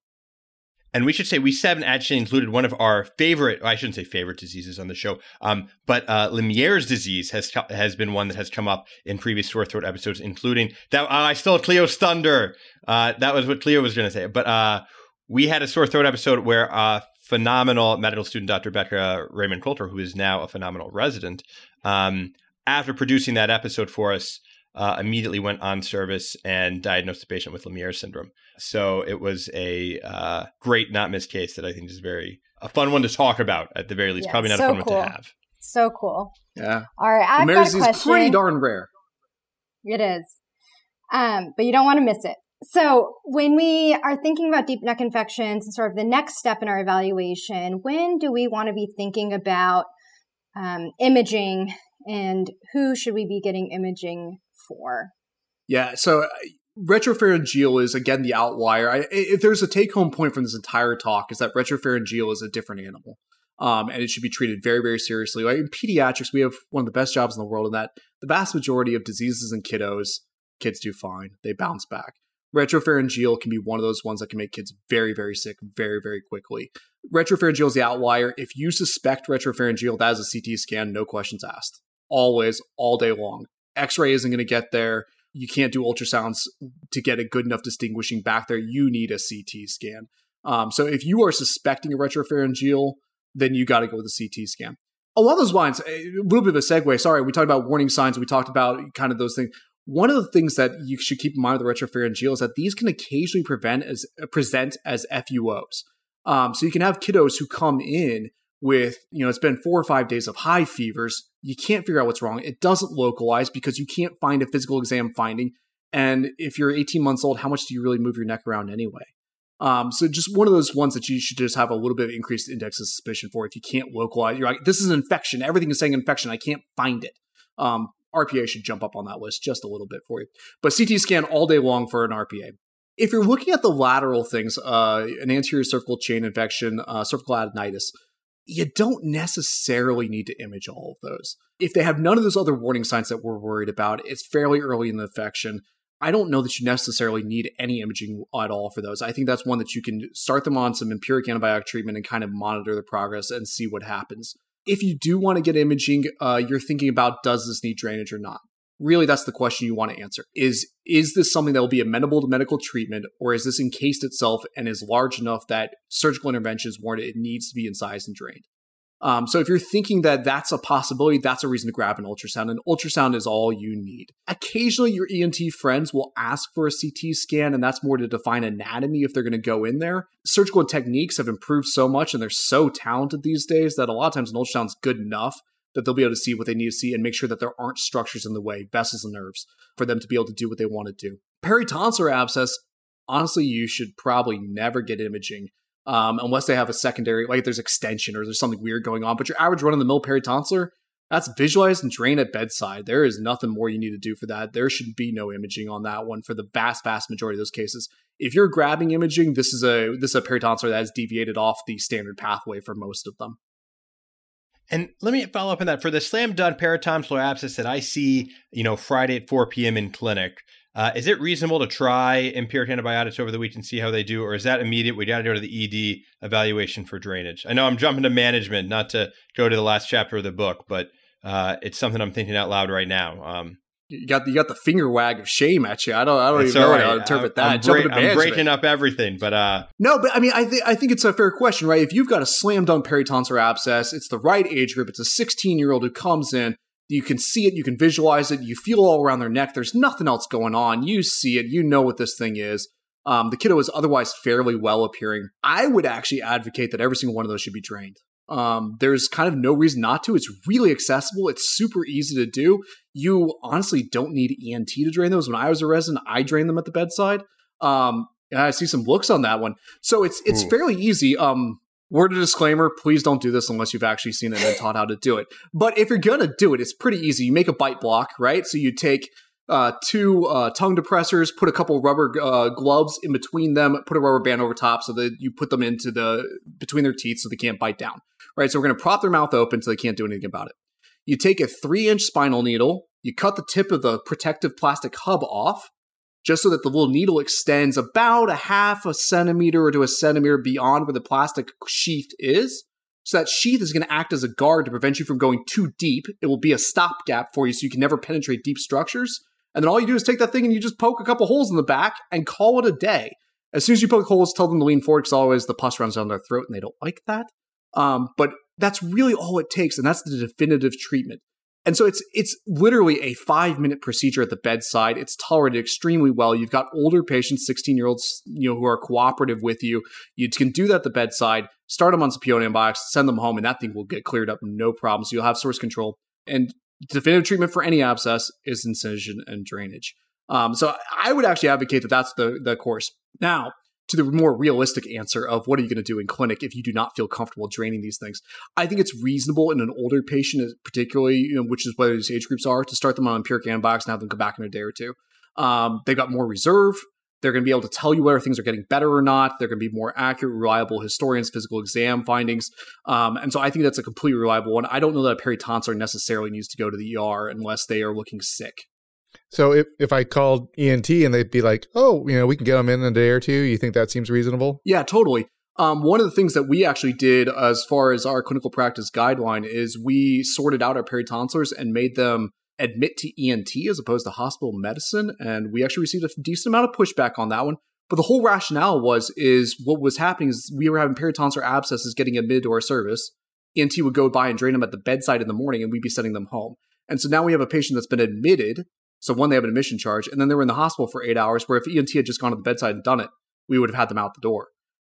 And we should say we seven actually included one of our favorite. I shouldn't say favorite diseases on the show, um, but uh, disease has has been one that has come up in previous sore throat episodes, including that. Uh, I stole Cleo's thunder. Uh, that was what Cleo was going to say. But uh, we had a sore throat episode where uh, phenomenal medical student, Dr. Becca Raymond Coulter, who is now a phenomenal resident, um, after producing that episode for us, uh, immediately went on service and diagnosed the patient with Lemierre syndrome. So it was a uh, great not miss case that I think is very a fun one to talk about at the very least. Yeah, Probably not so a fun cool. one to have. So cool. Yeah. All right. I've Lemierre's got a question. is pretty darn rare. It is. Um, but you don't want to miss it. So when we are thinking about deep neck infections and sort of the next step in our evaluation, when do we want to be thinking about um, imaging and who should we be getting imaging for? Yeah, so uh, retropharyngeal is again the outlier. I, if there's a take home point from this entire talk, is that retropharyngeal is a different animal. Um, and it should be treated very, very seriously. Like in pediatrics, we have one of the best jobs in the world in that the vast majority of diseases in kiddos, kids do fine. They bounce back retropharyngeal can be one of those ones that can make kids very, very sick very, very quickly. Retropharyngeal is the outlier. If you suspect retropharyngeal, that is a CT scan, no questions asked. Always, all day long. X ray isn't going to get there. You can't do ultrasounds to get a good enough distinguishing back there. You need a CT scan. Um, so if you are suspecting a retropharyngeal, then you got to go with a CT scan. Along those lines, a little bit of a segue. Sorry, we talked about warning signs. We talked about kind of those things. One of the things that you should keep in mind with the retropharyngeal is that these can occasionally prevent as present as FUOs. Um, so you can have kiddos who come in with, you know, it's been four or five days of high fevers. You can't figure out what's wrong. It doesn't localize because you can't find a physical exam finding. And if you're 18 months old, how much do you really move your neck around anyway? Um, so just one of those ones that you should just have a little bit of increased index of suspicion for if you can't localize. You're like, this is an infection. Everything is saying infection. I can't find it. Um, RPA should jump up on that list just a little bit for you. But CT scan all day long for an RPA. If you're looking at the lateral things, uh, an anterior cervical chain infection, uh, cervical adenitis, you don't necessarily need to image all of those. If they have none of those other warning signs that we're worried about, it's fairly early in the infection. I don't know that you necessarily need any imaging at all for those. I think that's one that you can start them on some empiric antibiotic treatment and kind of monitor the progress and see what happens if you do want to get imaging, uh, you're thinking about does this need drainage or not? Really, that's the question you want to answer. Is is this something that will be amenable to medical treatment, or is this encased itself and is large enough that surgical intervention is warranted? It needs to be incised and drained. Um, so if you're thinking that that's a possibility, that's a reason to grab an ultrasound. An ultrasound is all you need. Occasionally, your ENT friends will ask for a CT scan, and that's more to define anatomy if they're going to go in there. Surgical techniques have improved so much, and they're so talented these days that a lot of times an ultrasound's good enough. that they'll be able to see what they need to see and make sure that there aren't structures in the way, vessels and nerves, for them to be able to do what they want to do. Peritonsillar abscess, honestly, you should probably never get imaging um, unless they have a secondary, like there's extension or there's something weird going on. But your average run of the mill peritonsillar, that's visualized and drained at bedside. There is nothing more you need to do for that. There should be no imaging on that one for the vast, vast majority of those cases. If you're grabbing imaging, this is a this is a peritonsillar that has deviated off the standard pathway for most of them. And let me follow up on that for the slam dunk peritonsillar abscess that I see, you know, Friday at 4 p.m. in clinic. Uh, is it reasonable to try empiric antibiotics over the week and see how they do, or is that immediate? We got to go to the ED evaluation for drainage. I know I'm jumping to management, not to go to the last chapter of the book, but uh, it's something I'm thinking out loud right now. Um, you got you got the finger wag of shame at you. I don't I don't even know right. how to interpret that. I'm, break, I'm, breaking up everything, but uh, no, but I mean I think I think it's a fair question, right? If you've got a slam dunk peritonsillar abscess, it's the right age group. It's a 16 year old who comes in you can see it, you can visualize it, you feel all around their neck. There's nothing else going on. You see it, you know what this thing is. Um, the kiddo is otherwise fairly well appearing. I would actually advocate that every single one of those should be drained. Um, there's kind of no reason not to. It's really accessible. It's super easy to do. You honestly don't need ENT to drain those. When I was a resident, I drained them at the bedside. Um, I see some looks on that one. So it's it's Ooh. fairly easy. Um, Word of disclaimer, please don't do this unless you've actually seen it and taught how to do it. But if you're going to do it, it's pretty easy. You make a bite block, right? So you take uh, two uh, tongue depressors, put a couple rubber uh, gloves in between them, put a rubber band over top so that you put them into the between their teeth so they can't bite down, right? So we're going to prop their mouth open so they can't do anything about it. You take a three inch spinal needle, you cut the tip of the protective plastic hub off, just so that the little needle extends about a half a centimeter or to a centimeter beyond where the plastic sheath is. So that sheath is going to act as a guard to prevent you from going too deep. It will be a stopgap for you so you can never penetrate deep structures. And then all you do is take that thing and you just poke a couple holes in the back and call it a day. As soon as you poke holes, tell them to lean forward because always the pus runs down their throat and they don't like that. Um, but that's really all it takes, and that's the definitive treatment. And so it's it's literally a five minute procedure at the bedside. It's tolerated extremely well. You've got older patients, 16 year olds, you know, who are cooperative with you. You can do that at the bedside, start them on PO antibiotics, send them home, and that thing will get cleared up no problem. So you'll have source control. And definitive treatment for any abscess is incision and drainage. Um, so I would actually advocate that that's the the course. Now, to the more realistic answer of what are you going to do in clinic if you do not feel comfortable draining these things. I think it's reasonable in an older patient, particularly, you know, which is what these age groups are, to start them on empiric antibiotics and have them come back in a day or two. Um, they've got more reserve. They're going to be able to tell you whether things are getting better or not. They're going to be more accurate, reliable historians, physical exam findings. Um, and so I think that's a completely reliable one. I don't know that a peritonsillar necessarily needs to go to the ER unless they are looking sick. So if, if I called ENT and they'd be like, oh, you know, we can get them in in a day or two, you think that seems reasonable? Yeah, totally. Um, one of the things that we actually did as far as our clinical practice guideline is we sorted out our peritonsillars and made them admit to ENT as opposed to hospital medicine. And we actually received a decent amount of pushback on that one. But the whole rationale was is what was happening is we were having peritonsillar abscesses getting admitted to our service. ENT would go by and drain them at the bedside in the morning, and we'd be sending them home. And so now we have a patient that's been admitted so one, they have an admission charge, and then they were in the hospital for eight hours. Where if ENT had just gone to the bedside and done it, we would have had them out the door.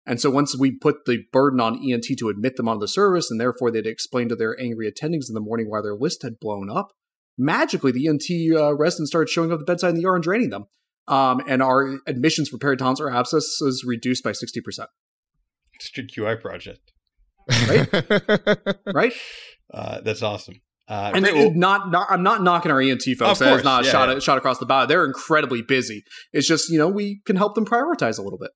And so once we put the burden on ENT to admit them onto the service, and therefore they'd explain to their angry attendings in the morning why their list had blown up, magically the ENT uh, residents started showing up at the bedside in the ER and draining them. Um, and our admissions for peritonsillar abscess is reduced by 60%. It's a good QI project. Right? [laughs] right? Uh, that's awesome. Uh, and not, not, I'm not knocking our ENT folks. That is not a yeah, shot, yeah. shot across the bow. They're incredibly busy. It's just you know we can help them prioritize a little bit.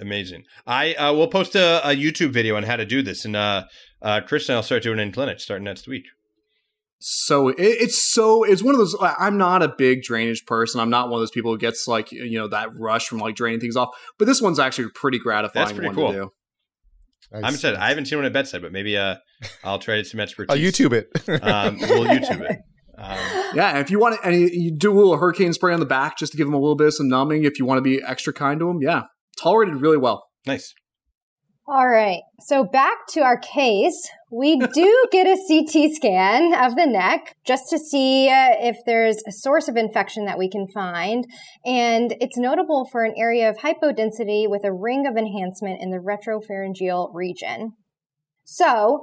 Amazing. I uh, will post a, a, YouTube video on how to do this, and uh, uh, Chris and I'll start doing it in clinic starting next week. So it, it's so it's one of those. I'm not a big drainage person. I'm not one of those people who gets like you know that rush from like draining things off. But this one's actually pretty gratifying. That's pretty cool. To do. I'm excited. I haven't seen one at bedside, but maybe uh, I'll try to some expertise. [laughs] I'll YouTube it. um, we'll [laughs] YouTube it. Um, yeah, if you want to, and you do a little Hurricaine spray on the back just to give them a little bit of some numbing. If you want to be extra kind to them, yeah, tolerated really well. Nice. All right. So back to our case. We do [laughs] get a CT scan of the neck just to see uh, if there's a source of infection that we can find. And it's notable for an area of hypodensity with a ring of enhancement in the retropharyngeal region. So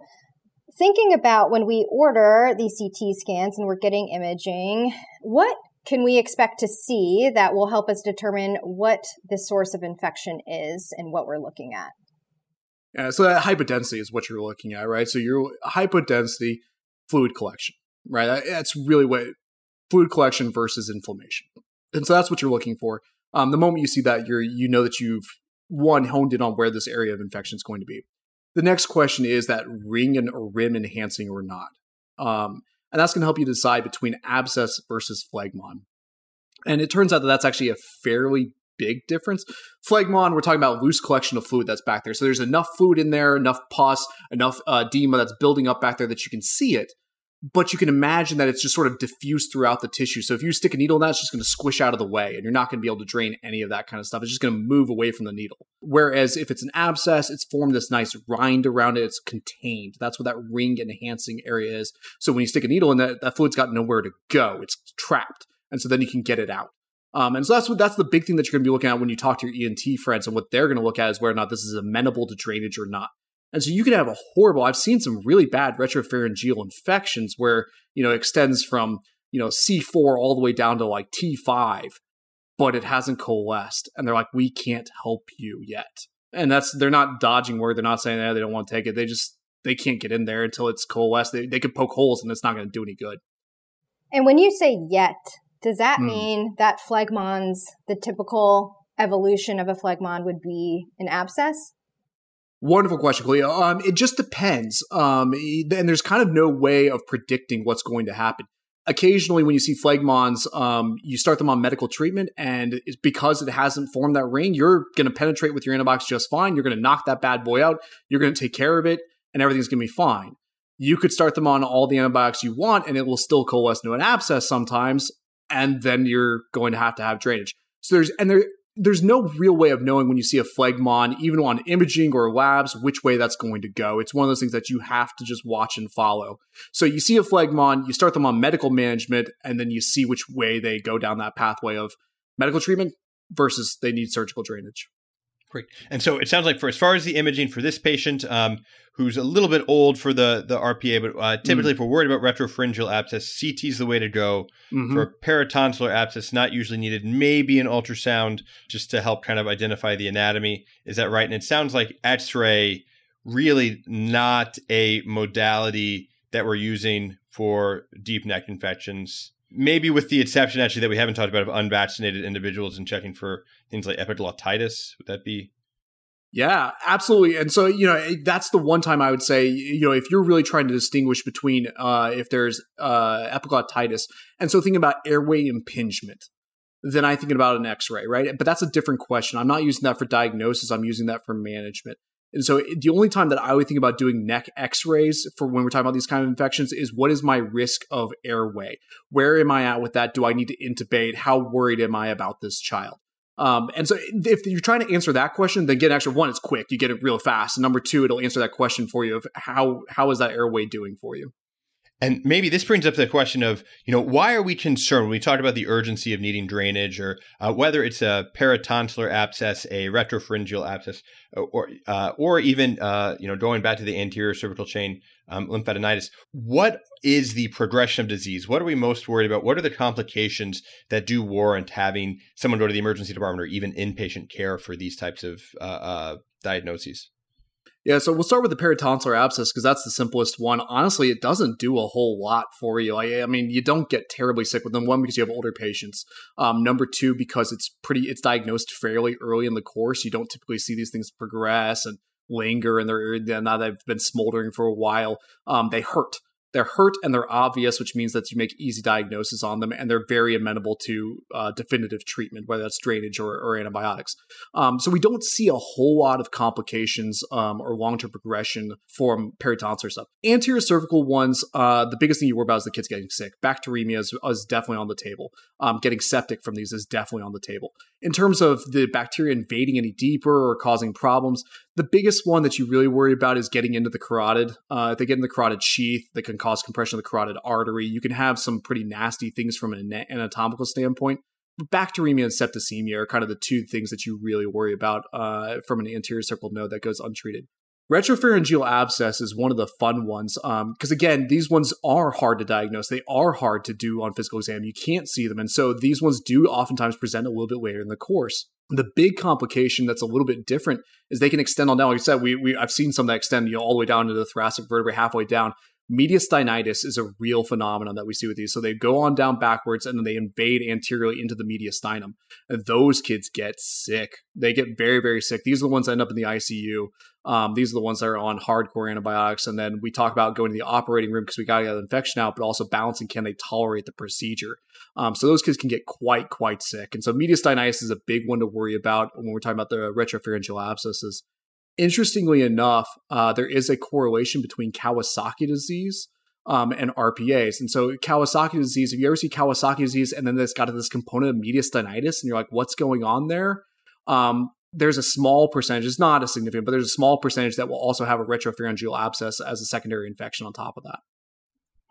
thinking about when we order these CT scans and we're getting imaging, what can we expect to see that will help us determine what the source of infection is and what we're looking at? Yeah, so that hypodensity is what you're looking at, right? So your hypodensity fluid collection, right? That's really what fluid collection versus inflammation, and so that's what you're looking for. Um, the moment you see that, you're you know that you've one honed in on where this area of infection is going to be. The next question is that ring and rim enhancing or not, um, and that's going to help you decide between abscess versus phlegmon. And it turns out that that's actually a fairly big difference. Phlegmon, we're talking about loose collection of fluid that's back there. So there's enough fluid in there, enough pus, enough uh, edema that's building up back there that you can see it. But you can imagine that it's just sort of diffused throughout the tissue. So if you stick a needle in that, it's just going to squish out of the way, and you're not going to be able to drain any of that kind of stuff. It's just going to move away from the needle. Whereas if it's an abscess, it's formed this nice rind around it. It's contained. That's what that ring enhancing area is. So when you stick a needle in that, that fluid's got nowhere to go. It's trapped, and so then you can get it out. Um, and so that's what that's the big thing that you're going to be looking at when you talk to your ENT friends, and what they're going to look at is whether or not this is amenable to drainage or not. And so you can have a horrible. I've seen some really bad retropharyngeal infections where you know it extends from you know C4 all the way down to like T5, but it hasn't coalesced, and they're like, we can't help you yet. And that's they're not dodging word. They're not saying that they don't want to take it. They just they can't get in there until it's coalesced. They they could poke holes, and it's not going to do any good. And when you say yet, does that hmm. mean that phlegmons, the typical evolution of a phlegmon would be an abscess? Wonderful question, Cleo. Um, it just depends. Um, and there's kind of no way of predicting what's going to happen. Occasionally, when you see phlegmons, um, you start them on medical treatment, and because it hasn't formed that ring, you're going to penetrate with your antibiotics just fine. You're going to knock that bad boy out. You're going to take care of it, and everything's going to be fine. You could start them on all the antibiotics you want, and it will still coalesce into an abscess sometimes, and then you're going to have to have drainage. So there's and there there's no real way of knowing when you see a phlegmon, even on imaging or labs, which way that's going to go. It's one of those things that you have to just watch and follow. So you see a phlegmon, you start them on medical management, and then you see which way they go down that pathway of medical treatment versus they need surgical drainage. Great. And so it sounds like for as far as the imaging for this patient, um, who's a little bit old for the the RPA, but uh, typically mm if we're worried about retropharyngeal abscess, CT is the way to go. Mm-hmm. For peritonsillar abscess, not usually needed. Maybe an ultrasound just to help kind of identify the anatomy. Is that right? And it sounds like X-ray really not a modality that we're using for deep neck infections maybe with the exception actually that we haven't talked about of unvaccinated individuals and checking for things like epiglottitis. Would that be? Yeah, absolutely. And so, you know, that's the one time I would say, you know, if you're really trying to distinguish between uh, if there's uh, epiglottitis, and so thinking about airway impingement, then I'm thinking about an x ray, right? But that's a different question. I'm not using that for diagnosis, I'm using that for management. And so the only time that I would think about doing neck x-rays for when we're talking about these kind of infections is what is my risk of airway? Where am I at with that? Do I need to intubate? How worried am I about this child? Um, and so if you're trying to answer that question, then get an x-ray one, it's quick. You get it real fast. And number two, it'll answer that question for you of how how is that airway doing for you? And maybe this brings up the question of, you know, why are we concerned when we talked about the urgency of needing drainage or uh, whether it's a peritonsillar abscess, a retropharyngeal abscess, or uh, or even, uh, you know, going back to the anterior cervical chain um, lymphadenitis. What is the progression of disease? What are we most worried about? What are the complications that do warrant having someone go to the emergency department or even inpatient care for these types of uh, uh, diagnoses? Yeah, so we'll start with the peritonsillar abscess because that's the simplest one. Honestly, it doesn't do a whole lot for you. I, I mean, you don't get terribly sick with them. One because you have older patients. Um, number two because it's pretty, it's diagnosed fairly early in the course. You don't typically see these things progress and linger, and they're now they've been smoldering for a while. Um, they hurt they're hurt and they're obvious, which means that you make easy diagnosis on them, and they're very amenable to uh, definitive treatment, whether that's drainage or, or antibiotics. Um, so we don't see a whole lot of complications um, or long term progression from peritonsillar stuff. Anterior cervical ones, uh, the biggest thing you worry about is the kids getting sick. Bacteremia is, is definitely on the table. Um, getting septic from these is definitely on the table. In terms of the bacteria invading any deeper or causing problems, the biggest one that you really worry about is getting into the carotid. Uh, if they get in the carotid sheath, that can cause compression of the carotid artery. You can have some pretty nasty things from an anatomical standpoint. Bacteremia and septicemia are kind of the two things that you really worry about uh, from an anterior cervical node that goes untreated. Retropharyngeal abscess is one of the fun ones because, um, again, these ones are hard to diagnose. They are hard to do on physical exam. You can't see them. And so these ones do oftentimes present a little bit later in the course. The big complication that's a little bit different is they can extend on down. Like I said, we, we I've seen some that extend you know, all the way down to the thoracic vertebrae, halfway down mediastinitis is a real phenomenon that we see with these. So they go on down backwards and then they invade anteriorly into the mediastinum. And those kids get sick. They get very, very sick. These are the ones that end up in the ICU. Um, these are the ones that are on hardcore antibiotics. And then we talk about going to the operating room because we got to get the infection out, but also balancing can they tolerate the procedure. Um, so those kids can get quite, quite sick. And so mediastinitis is a big one to worry about when we're talking about the retropharyngeal abscesses. Interestingly enough, uh, there is a correlation between Kawasaki disease um, and RPAs. And so, Kawasaki disease, if you ever see Kawasaki disease and then it's got this component of mediastinitis, and you're like, what's going on there? Um, there's a small percentage, it's not a significant, but there's a small percentage that will also have a retropharyngeal abscess as a secondary infection on top of that.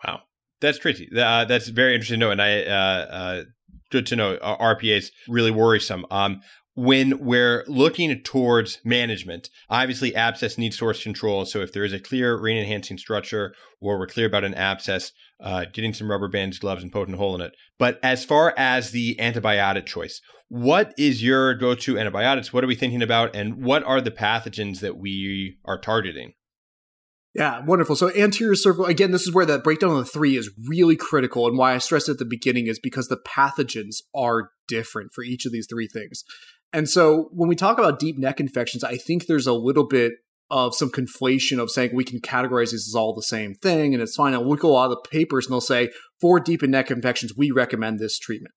Wow. That's tricky. Uh, that's very interesting to know. And I, uh, uh, good to know uh, RPA is really worrisome. Um, when we're looking towards management, obviously abscess needs source control. So if there is a clear ring enhancing structure or we're clear about an abscess, uh, getting some rubber bands, gloves, and poking a hole in it. But as far as the antibiotic choice, what is your go to antibiotics? What are we thinking about? And what are the pathogens that we are targeting? Yeah, wonderful. So anterior cervical, again, this is where that breakdown of the three is really critical. And why I stressed at the beginning is because the pathogens are different for each of these three things. And so when we talk about deep neck infections, I think there's a little bit of some conflation of saying we can categorize these as all the same thing and it's fine. I'll look at a lot of the papers and they'll say, for deep neck infections, we recommend this treatment.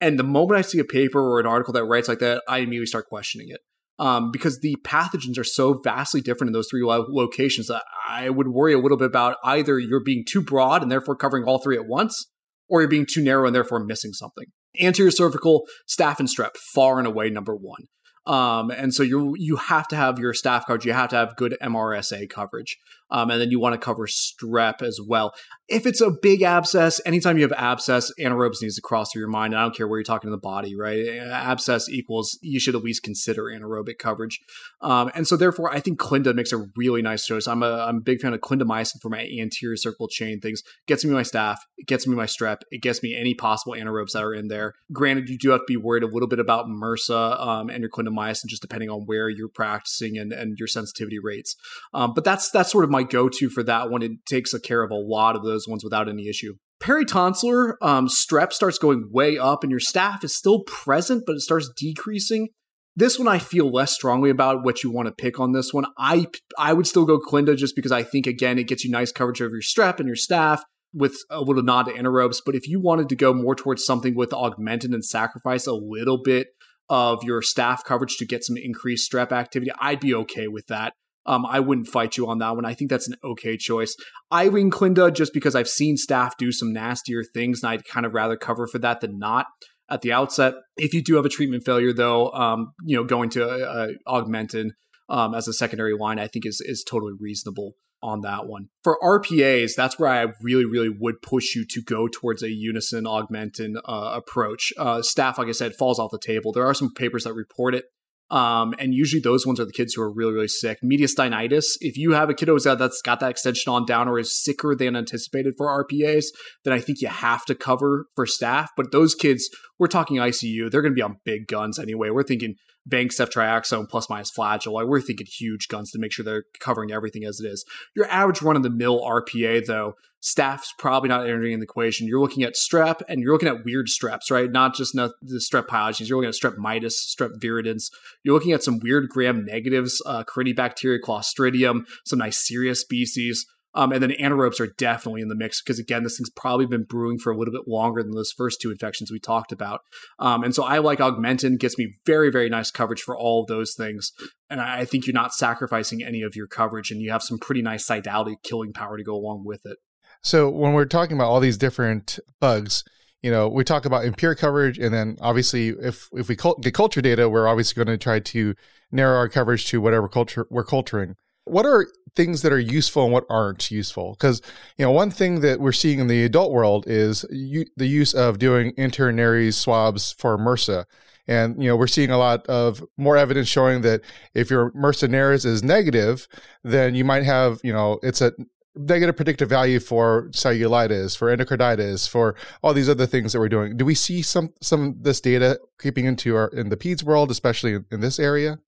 And the moment I see a paper or an article that writes like that, I immediately start questioning it. Um, because the pathogens are so vastly different in those three lo- locations that I would worry a little bit about either you're being too broad and therefore covering all three at once, or you're being too narrow and therefore missing something. Anterior cervical, staph and strep, far and away number one. Um, and so you you have to have your staph coverage. You have to have good MRSA coverage, um, and then you want to cover strep as well. If it's a big abscess, anytime you have abscess, anaerobes needs to cross through your mind. I don't care where you're talking in the body, right? Abscess equals you should at least consider anaerobic coverage. Um, and so therefore, I think Clinda makes a really nice choice. I'm a I'm a big fan of clindamycin for my anterior cervical chain things. Gets me my staph, it gets me my strep, it gets me any possible anaerobes that are in there. Granted, you do have to be worried a little bit about MRSA um, and your clindamycin just depending on where you're practicing and, and your sensitivity rates. Um, but that's that's sort of my go-to for that one. It takes care of a lot of those ones without any issue. Peritonsillar um, strep starts going way up, and your staph is still present, but it starts decreasing. This one I feel less strongly about what you want to pick on this one. I I would still go Clinda just because I think again it gets you nice coverage of your strep and your staph with a little nod to anaerobes. But if you wanted to go more towards something with Augmentin and sacrifice a little bit of your staph coverage to get some increased strep activity, I'd be okay with that. Um, I wouldn't fight you on that one. I think that's an okay choice. I lean Clinda just because I've seen staph do some nastier things, and I'd kind of rather cover for that than not at the outset. If you do have a treatment failure, though, um, you know, going to uh, augmentin um, as a secondary line, I think is is totally reasonable on that one. For RPAs, that's where I really, really would push you to go towards a Unasyn augmentin uh, approach. Uh, staph, like I said, falls off the table. There are some papers that report it. Um, and usually those ones are the kids who are really, really sick. Mediastinitis, if you have a kiddo that's got that extension on down or is sicker than anticipated for RPAs, then I think you have to cover for staph. But those kids, we're talking ICU, they're going to be on big guns anyway. We're thinking vanc ceftriaxone plus minus Flagyl. Like we're thinking huge guns to make sure they're covering everything as it is. Your average run of the mill RPA, though, staph's probably not entering in the equation. You're looking at strep and you're looking at weird streps, right? Not just not the strep pyogenes. You're looking at strep mitis, strep viridans. You're looking at some weird gram negatives, uh, clostridium, some Neisseria species. Um, and then anaerobes are definitely in the mix because again, this thing's probably been brewing for a little bit longer than those first two infections we talked about. Um, and so I like augmentin gets me very very nice coverage for all of those things, and I think you're not sacrificing any of your coverage, and you have some pretty nice cytality killing power to go along with it. So when we're talking about all these different bugs, you know, we talk about empiric coverage, and then obviously, if if we cult- get culture data, we're obviously going to try to narrow our coverage to whatever culture we're culturing. What are things that are useful and what aren't useful? Because you know, one thing that we're seeing in the adult world is you, the use of doing internary swabs for MRSA. And, you know, we're seeing a lot of more evidence showing that if your MRSA is negative, then you might have, you know, it's a negative predictive value for cellulitis, for endocarditis, for all these other things that we're doing. Do we see some some of this data creeping into our in the peds world, especially in, in this area?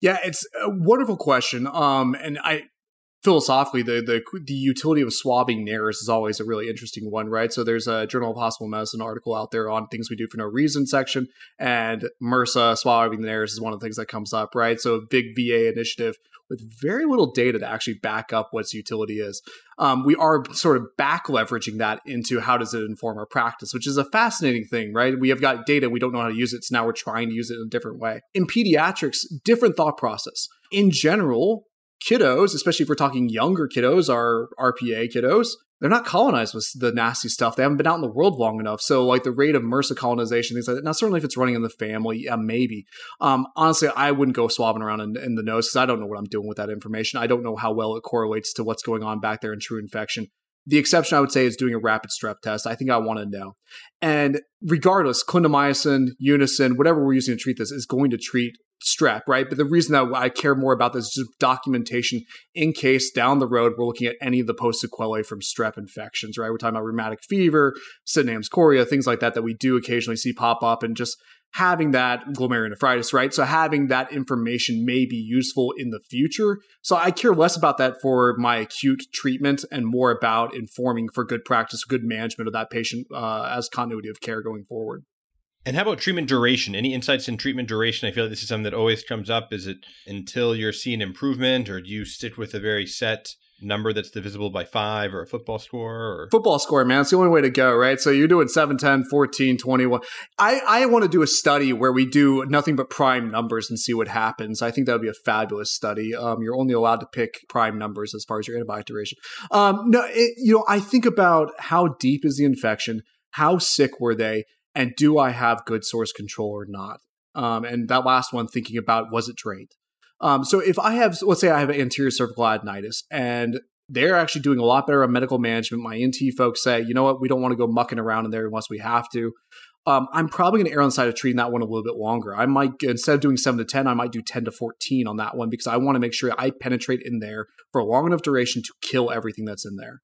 Yeah, it's a wonderful question. Um, and I philosophically, the, the the utility of swabbing NARES is always a really interesting one, right? So there's a Journal of Hospital Medicine article out there on things we do for no reason section, and MRSA swabbing NARES is one of the things that comes up, right? So a big VA initiative with very little data to actually back up what its utility is. Um, we are sort of back leveraging that into how does it inform our practice, which is a fascinating thing, right? We have got data, we don't know how to use it, so now we're trying to use it in a different way. In pediatrics, different thought process. In general, kiddos, especially if we're talking younger kiddos, our RPA kiddos, they're not colonized with the nasty stuff. They haven't been out in the world long enough. So, like the rate of MRSA colonization, things like that. Now, certainly if it's running in the family, yeah, maybe. Um, honestly, I wouldn't go swabbing around in, in the nose because I don't know what I'm doing with that information. I don't know how well it correlates to what's going on back there in true infection. The exception I would say is doing a rapid strep test. I think I want to know. And regardless, clindamycin, Unasyn, whatever we're using to treat this is going to treat strep, right? But the reason that I care more about this is just documentation in case down the road we're looking at any of the post sequelae from strep infections, right? We're talking about rheumatic fever, Sydenham's chorea, things like that that we do occasionally see pop up and just having that glomerulonephritis, right? So having that information may be useful in the future. So I care less about that for my acute treatment and more about informing for good practice, good management of that patient uh, as continuity of care going forward. And how about treatment duration? Any insights in treatment duration? I feel like this is something that always comes up. Is it until you're seeing improvement, or do you stick with a very set number that's divisible by five or a football score? Or? Football score, man. It's the only way to go, right? So you're doing 7, 10, 14, 21. I, I want to do a study where we do nothing but prime numbers and see what happens. I think that would be a fabulous study. Um, you're only allowed to pick prime numbers as far as your antibiotic duration. Um, no, it, you know, I think about how deep is the infection? How sick were they? And do I have good source control or not? Um, and that last one, thinking about was it drained? Um, so if I have, let's say I have anterior cervical adenitis and they're actually doing a lot better on medical management. My ENT folks say, you know what, we don't want to go mucking around in there unless we have to. Um, I'm probably going to err on the side of treating that one a little bit longer. I might, instead of doing 7 to 10, I might do 10 to 14 on that one because I want to make sure I penetrate in there for a long enough duration to kill everything that's in there.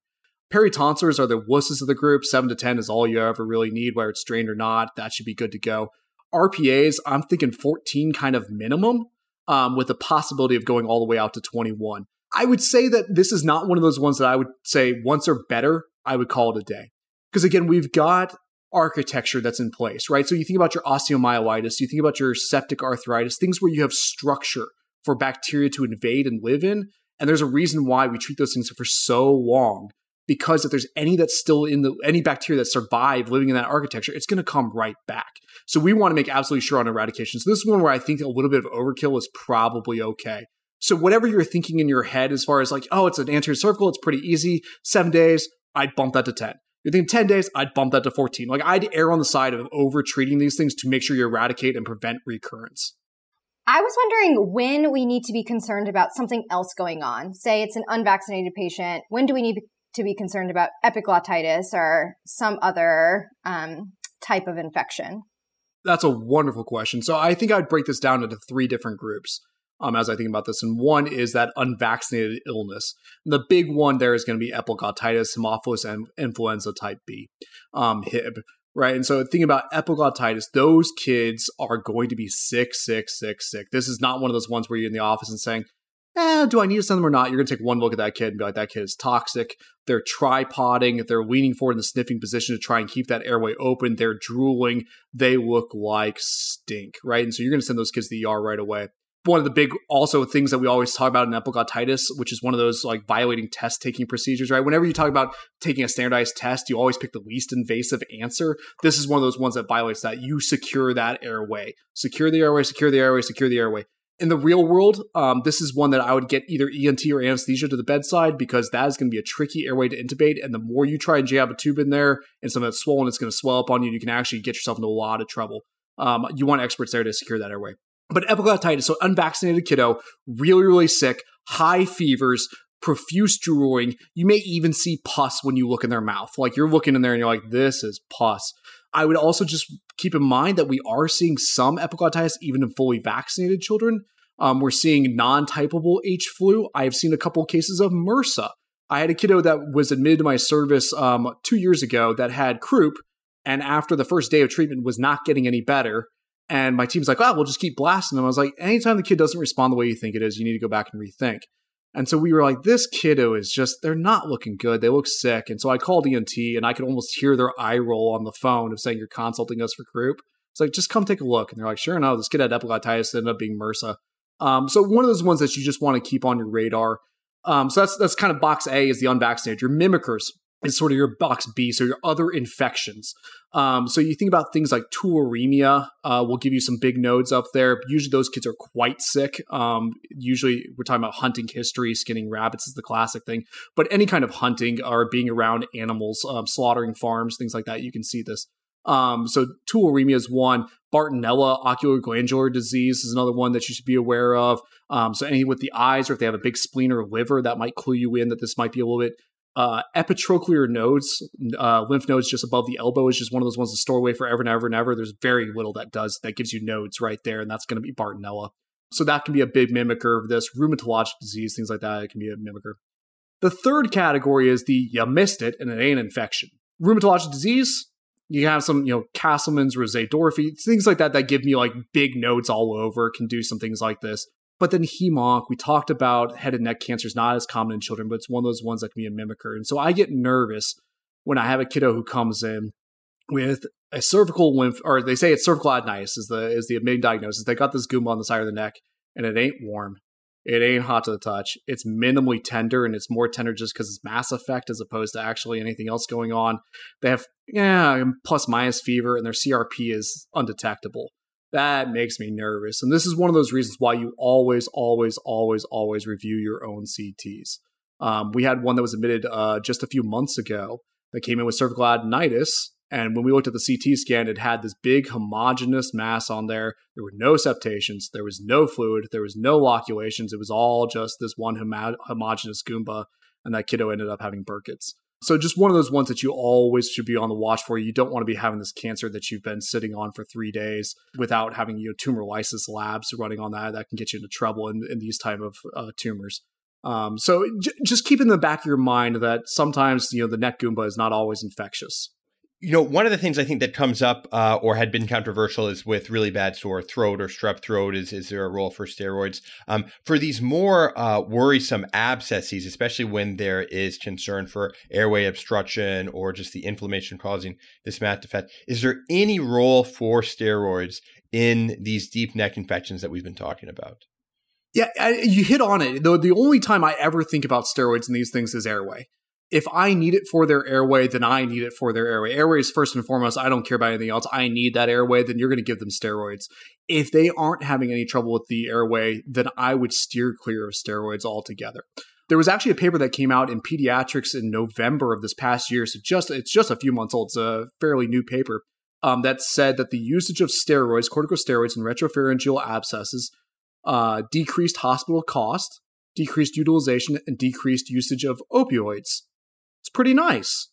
Peritonsillars are the wusses of the group. Seven to 10 is all you ever really need, whether it's drained or not. That should be good to go. RPAs, I'm thinking 14 kind of minimum, um, with the possibility of going all the way out to 21. I would say that this is not one of those ones that I would say once or better, I would call it a day. Because again, we've got architecture that's in place, right? So you think about your osteomyelitis, you think about your septic arthritis, things where you have structure for bacteria to invade and live in. And there's a reason why we treat those things for so long because if there's any that's still in the any bacteria that survive living in that architecture, it's going to come right back. So we want to make absolutely sure on eradication. So this is one where I think a little bit of overkill is probably okay. So whatever you're thinking in your head as far as like, oh, it's an anterior cervical, it's pretty easy. Seven days, I'd bump that to 10. You're thinking 10 days, I'd bump that to 14. Like I'd err on the side of over treating these things to make sure you eradicate and prevent recurrence. I was wondering when we need to be concerned about something else going on. Say it's an unvaccinated patient. When do we need to be concerned about epiglottitis or some other um, type of infection? That's a wonderful question. So I think I'd break this down into three different groups um, as I think about this. And one is that unvaccinated illness. And the big one there is going to be epiglottitis, Haemophilus and influenza type B, um, HIB, right? And so think about epiglottitis. Those kids are going to be sick, sick, sick, sick. This is not one of those ones where you're in the office and saying, eh, do I need to send them or not? You're going to take one look at that kid and be like, that kid is toxic. They're tripoding. They're leaning forward in the sniffing position to try and keep that airway open. They're drooling. They look like stink, right? And so you're going to send those kids to the ER right away. One of the big also things that we always talk about in epiglottitis, which is one of those like violating test taking procedures, right? Whenever you talk about taking a standardized test, you always pick the least invasive answer. This is one of those ones that violates that. You secure that airway, secure the airway, secure the airway, secure the airway in the real world, um, this is one that I would get either ENT or anesthesia to the bedside because that is going to be a tricky airway to intubate. And the more you try and jab a tube in there and something that's swollen, it's going to swell up on you. You can actually get yourself into a lot of trouble. Um, you want experts there to secure that airway. But epiglottitis, so unvaccinated kiddo, really, really sick, high fevers, profuse drooling. You may even see pus when you look in their mouth. Like you're looking in there and you're like, this is pus. I would also just keep in mind that we are seeing some epiglottitis even in fully vaccinated children. Um, we're seeing non-typable H flu. I've seen a couple cases of MRSA. I had a kiddo that was admitted to my service um, two years ago that had croup, and after the first day of treatment was not getting any better. And my team's like, "Oh, we'll just keep blasting them." I was like, "Anytime the kid doesn't respond the way you think it is, you need to go back and rethink." And so we were like, this kiddo is just, they're not looking good. They look sick. And so I called ENT and I could almost hear their eye roll on the phone of saying, you're consulting us for croup. It's like, just come take a look. And they're like, sure enough, this kid had epiglottitis, ended up being MRSA. Um, so one of those ones that you just want to keep on your radar. Um, so that's that's kind of box A is the unvaccinated. Your mimickers is sort of your box B, so your other infections. Um, so you think about things like tularemia uh, will give you some big nodes up there. Usually those kids are quite sick. Um, usually we're talking about hunting history, skinning rabbits is the classic thing. But any kind of hunting or being around animals, um, slaughtering farms, things like that, you can see this. Um, so tularemia is one. Bartonella ocular glandular disease is another one that you should be aware of. Um, so anything with the eyes, or if they have a big spleen or liver, that might clue you in that this might be a little bit uh, epitrochlear nodes, uh, lymph nodes just above the elbow, is just one of those ones to store away forever and ever and ever. There's very little that does that gives you nodes right there, and that's going to be Bartonella. So that can be a big mimicker of this rheumatologic disease, things like that. It can be a mimicker. The third category is the you missed it and it ain't infection. Rheumatologic disease, you have some, you know, Castleman's, Rosai-Dorfman, things like that that give me like big nodes all over, can do some things like this. But then hemonc, we talked about head and neck cancer is not as common in children, but it's one of those ones that can be a mimicker. And so I get nervous when I have a kiddo who comes in with a cervical lymph, or they say it's cervical adenitis is the is the main diagnosis. They got this goomba on the side of the neck, and it ain't warm. It ain't hot to the touch. It's minimally tender, and it's more tender just because it's mass effect as opposed to actually anything else going on. They have yeah plus minus fever, and their CRP is undetectable that makes me nervous. And this is one of those reasons why you always, always, always, always review your own CTs. Um, we had one that was admitted uh, just a few months ago that came in with cervical adenitis. And when we looked at the CT scan, it had this big homogeneous mass on there. There were no septations, there was no fluid, there was no loculations. It was all just this one homo- homogeneous Goomba. And that kiddo ended up having Burkitt's. So just one of those ones that you always should be on the watch for. You don't want to be having this cancer that you've been sitting on for three days without having you know, tumor lysis labs running on that. That can get you into trouble in, in these type of uh, tumors. Um, so j- just keep in the back of your mind that sometimes you know the neck goomba is not always infectious you know, one of the things I think that comes up uh, or had been controversial is with really bad sore throat or strep throat. Is is there a role for steroids um, for these more uh, worrisome abscesses, especially when there is concern for airway obstruction or just the inflammation causing this mass effect? Is there any role for steroids in these deep neck infections that we've been talking about? Yeah, I, you hit on it. Though the only time I ever think about steroids in these things is airway if I need it for their airway, then I need it for their airway. Airway is first and foremost. I don't care about anything else. I need that airway, then you're going to give them steroids. If they aren't having any trouble with the airway, then I would steer clear of steroids altogether. There was actually a paper that came out in pediatrics in November of this past year. So just it's just a few months old. It's a fairly new paper um, that said that the usage of steroids, corticosteroids, in retropharyngeal abscesses uh, decreased hospital cost, decreased utilization, and decreased usage of opioids it's pretty nice.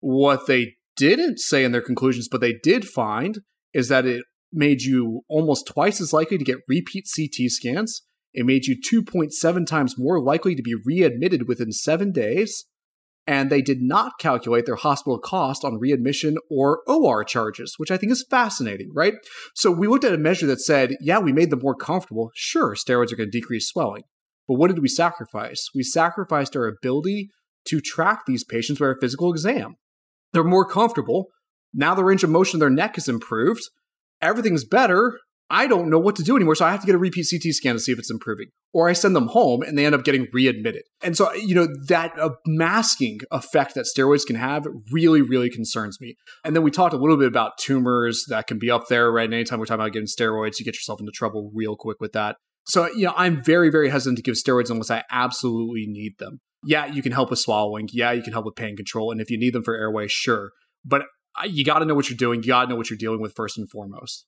What they didn't say in their conclusions, but they did find, is that it made you almost twice as likely to get repeat CT scans. It made you 2.7 times more likely to be readmitted within seven days. And they did not calculate their hospital cost on readmission or OR charges, which I think is fascinating, right? So we looked at a measure that said, yeah, we made them more comfortable. Sure, steroids are going to decrease swelling. But what did we sacrifice? We sacrificed our ability to track these patients with a physical exam. They're more comfortable. Now the range of motion of their neck is improved. Everything's better. I don't know what to do anymore, so I have to get a repeat CT scan to see if it's improving. Or I send them home and they end up getting readmitted. And so, you know, that uh, masking effect that steroids can have really, really concerns me. And then we talked a little bit about tumors that can be up there, right? And anytime we're talking about getting steroids, you get yourself into trouble real quick with that. So, you know, I'm very, very hesitant to give steroids unless I absolutely need them yeah, you can help with swallowing. Yeah, you can help with pain control. And if you need them for airway, sure. But you got to know what you're doing. You got to know what you're dealing with first and foremost.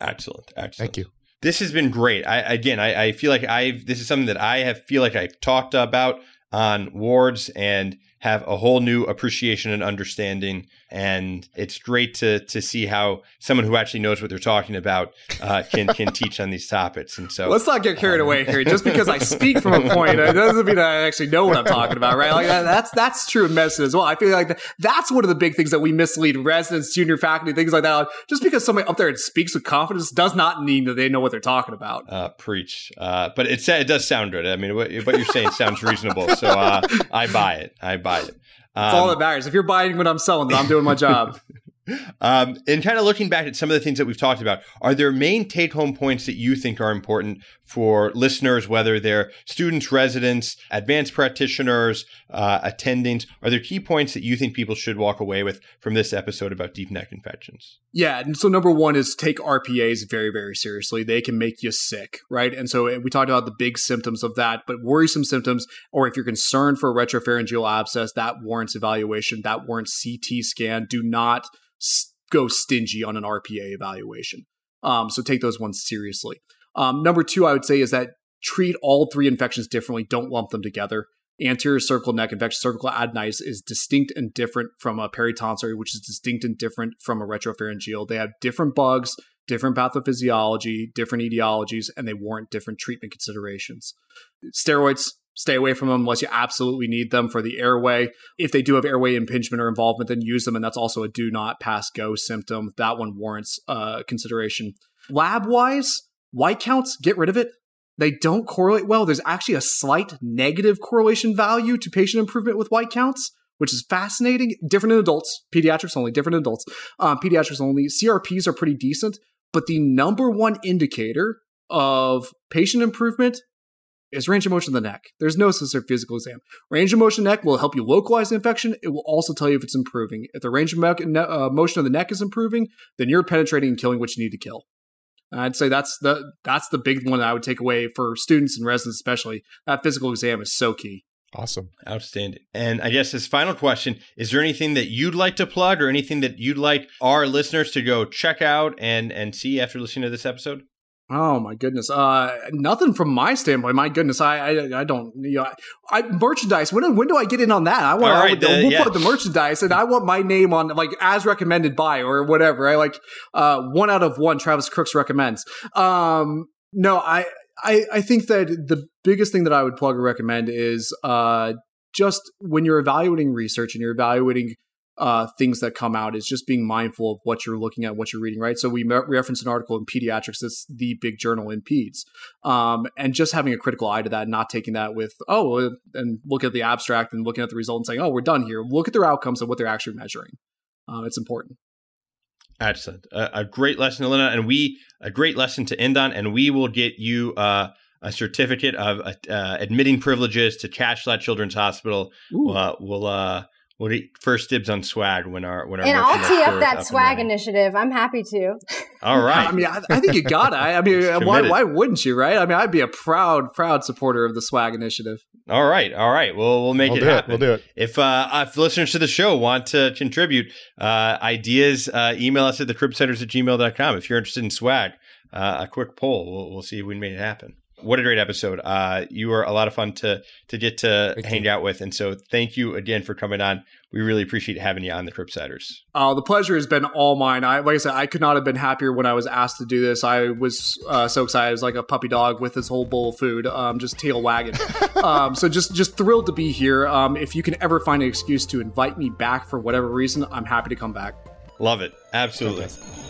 Excellent. Excellent. Thank you. This has been great. I, again, I, I feel like I've, this is something that I have feel like I've talked about on wards and have a whole new appreciation and understanding. And it's great to to see how someone who actually knows what they're talking about uh, can can teach on these topics. And so let's not get carried away here. Just because I speak from a [laughs] point, it doesn't mean I actually know what I'm talking about, right? Like that's that's true in medicine as well. I feel like that's one of the big things that we mislead residents, junior faculty, things like that. Just because somebody up there speaks with confidence does not mean that they know what they're talking about. Uh, preach. Uh, but it it does sound good. I mean, what, what you're saying sounds reasonable. So uh, I buy it. I buy it. That's um, all that matters. If you're buying what I'm selling, then I'm doing my [laughs] job. Um, and kind of looking back at some of the things that we've talked about, are there main take home points that you think are important for listeners, whether they're students, residents, advanced practitioners, uh, attendings? Are there key points that you think people should walk away with from this episode about deep neck infections? Yeah. And so, number one is take RPAs very, very seriously. They can make you sick, right? And so, we talked about the big symptoms of that, but worrisome symptoms, or if you're concerned for a retropharyngeal abscess, that warrants evaluation, that warrants CT scan. Do not go stingy on an RPA evaluation. Um, so take those ones seriously. Um, number two, I would say is that treat all three infections differently. Don't lump them together. Anterior cervical neck infection, cervical adenitis is distinct and different from a peritonsillar, which is distinct and different from a retropharyngeal. They have different bugs, different pathophysiology, different etiologies, and they warrant different treatment considerations. Steroids, stay away from them unless you absolutely need them for the airway. If they do have airway impingement or involvement, then use them. And that's also a do not pass go symptom. That one warrants uh, consideration. Lab wise, white counts, get rid of it. They don't correlate well. There's actually a slight negative correlation value to patient improvement with white counts, which is fascinating. Different in adults, pediatrics only, different in adults. Um, pediatrics only. CRPs are pretty decent, but the number one indicator of patient improvement is range of motion of the neck. There's no specific physical exam. Range of motion neck will help you localize the infection. It will also tell you if it's improving. If the range of uh, motion of the neck is improving, then you're penetrating and killing what you need to kill. I'd say that's the that's the big one that I would take away for students and residents, especially. That physical exam is so key. Awesome. Outstanding. And I guess this final question is there anything that you'd like to plug or anything that you'd like our listeners to go check out and and see after listening to this episode? Oh my goodness! Uh, nothing from my standpoint. My goodness, I I, I don't. You know, I, merchandise. When when do I get in on that? I want. Right, I, we'll yeah. put the merchandise, and I want my name on like as recommended by or whatever. I like uh, one out of one. Travis Crooks recommends. Um, no, I I I think that the biggest thing that I would plug or recommend is uh just when you're evaluating research and you're evaluating uh, things that come out is just being mindful of what you're looking at, what you're reading, right? So we me- reference an article in Pediatrics that's the big journal in Peds, um, and just having a critical eye to that, not taking that with oh, and look at the abstract and looking at the result and saying oh, we're done here. Look at their outcomes and what they're actually measuring. Um, it's important. Excellent, a, a great lesson Elena, and we a great lesson to end on, and we will get you. Uh, a certificate of uh, admitting privileges to Cashtlat Children's Hospital. Uh, we'll uh, what do you, first dibs on swag when our when our and I'll tee up that up swag initiative. I'm happy to. All right. I mean, I, I think you gotta. I mean, [laughs] why why wouldn't you? Right? I mean, I'd be a proud proud supporter of the swag initiative. All right, all right. Well, we'll make we'll it happen. It. We'll do it. If uh, if listeners to the show want to contribute uh, ideas, uh, email us at thecribsiders at gmail.com. If you're interested in swag, uh, a quick poll. We'll, we'll see if we can make it happen. What a great episode! Uh, you were a lot of fun to to get to thank hang you. out with, and so thank you again for coming on. We really appreciate having you on the Cribsiders. Oh, the pleasure has been all mine. I like I said, I could not have been happier when I was asked to do this. I was uh, so excited. I was like a puppy dog with this whole bowl of food, um, just tail wagging. [laughs] um, so just just thrilled to be here. Um, if you can ever find an excuse to invite me back for whatever reason, I'm happy to come back. Love it, absolutely. Okay.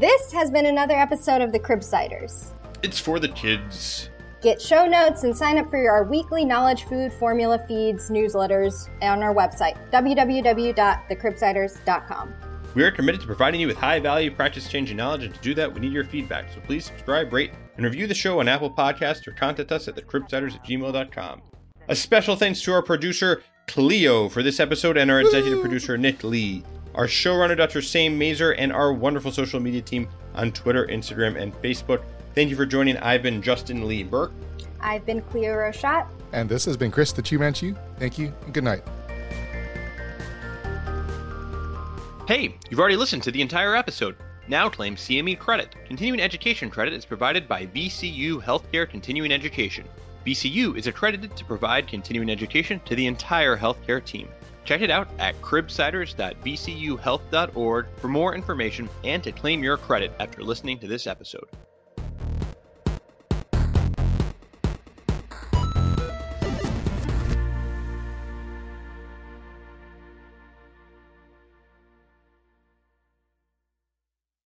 This has been another episode of the Cribsiders. It's for the kids. Get show notes and sign up for our weekly knowledge food formula feeds newsletters on our website, www.thecribsiders.com. We are committed to providing you with high value practice changing knowledge, and to do that, we need your feedback. So please subscribe, rate, and review the show on Apple Podcasts or contact us at thecribsiders at gmail.com. A special thanks to our producer, Cleo, for this episode, and our executive producer, Nick Lee our showrunner, Dr. Sam Mazer, and our wonderful social media team on Twitter, Instagram, and Facebook. Thank you for joining. I've been Justin Lee Berk. I've been Cleo Rochat. And this has been Chris the Chu Manchu. Thank you and good night. Hey, you've already listened to the entire episode. Now claim CME credit. Continuing education credit is provided by VCU Healthcare Continuing Education. VCU is accredited to provide continuing education to the entire healthcare team. Check it out at cribsiders.vcuhealth.org for more information and to claim your credit after listening to this episode.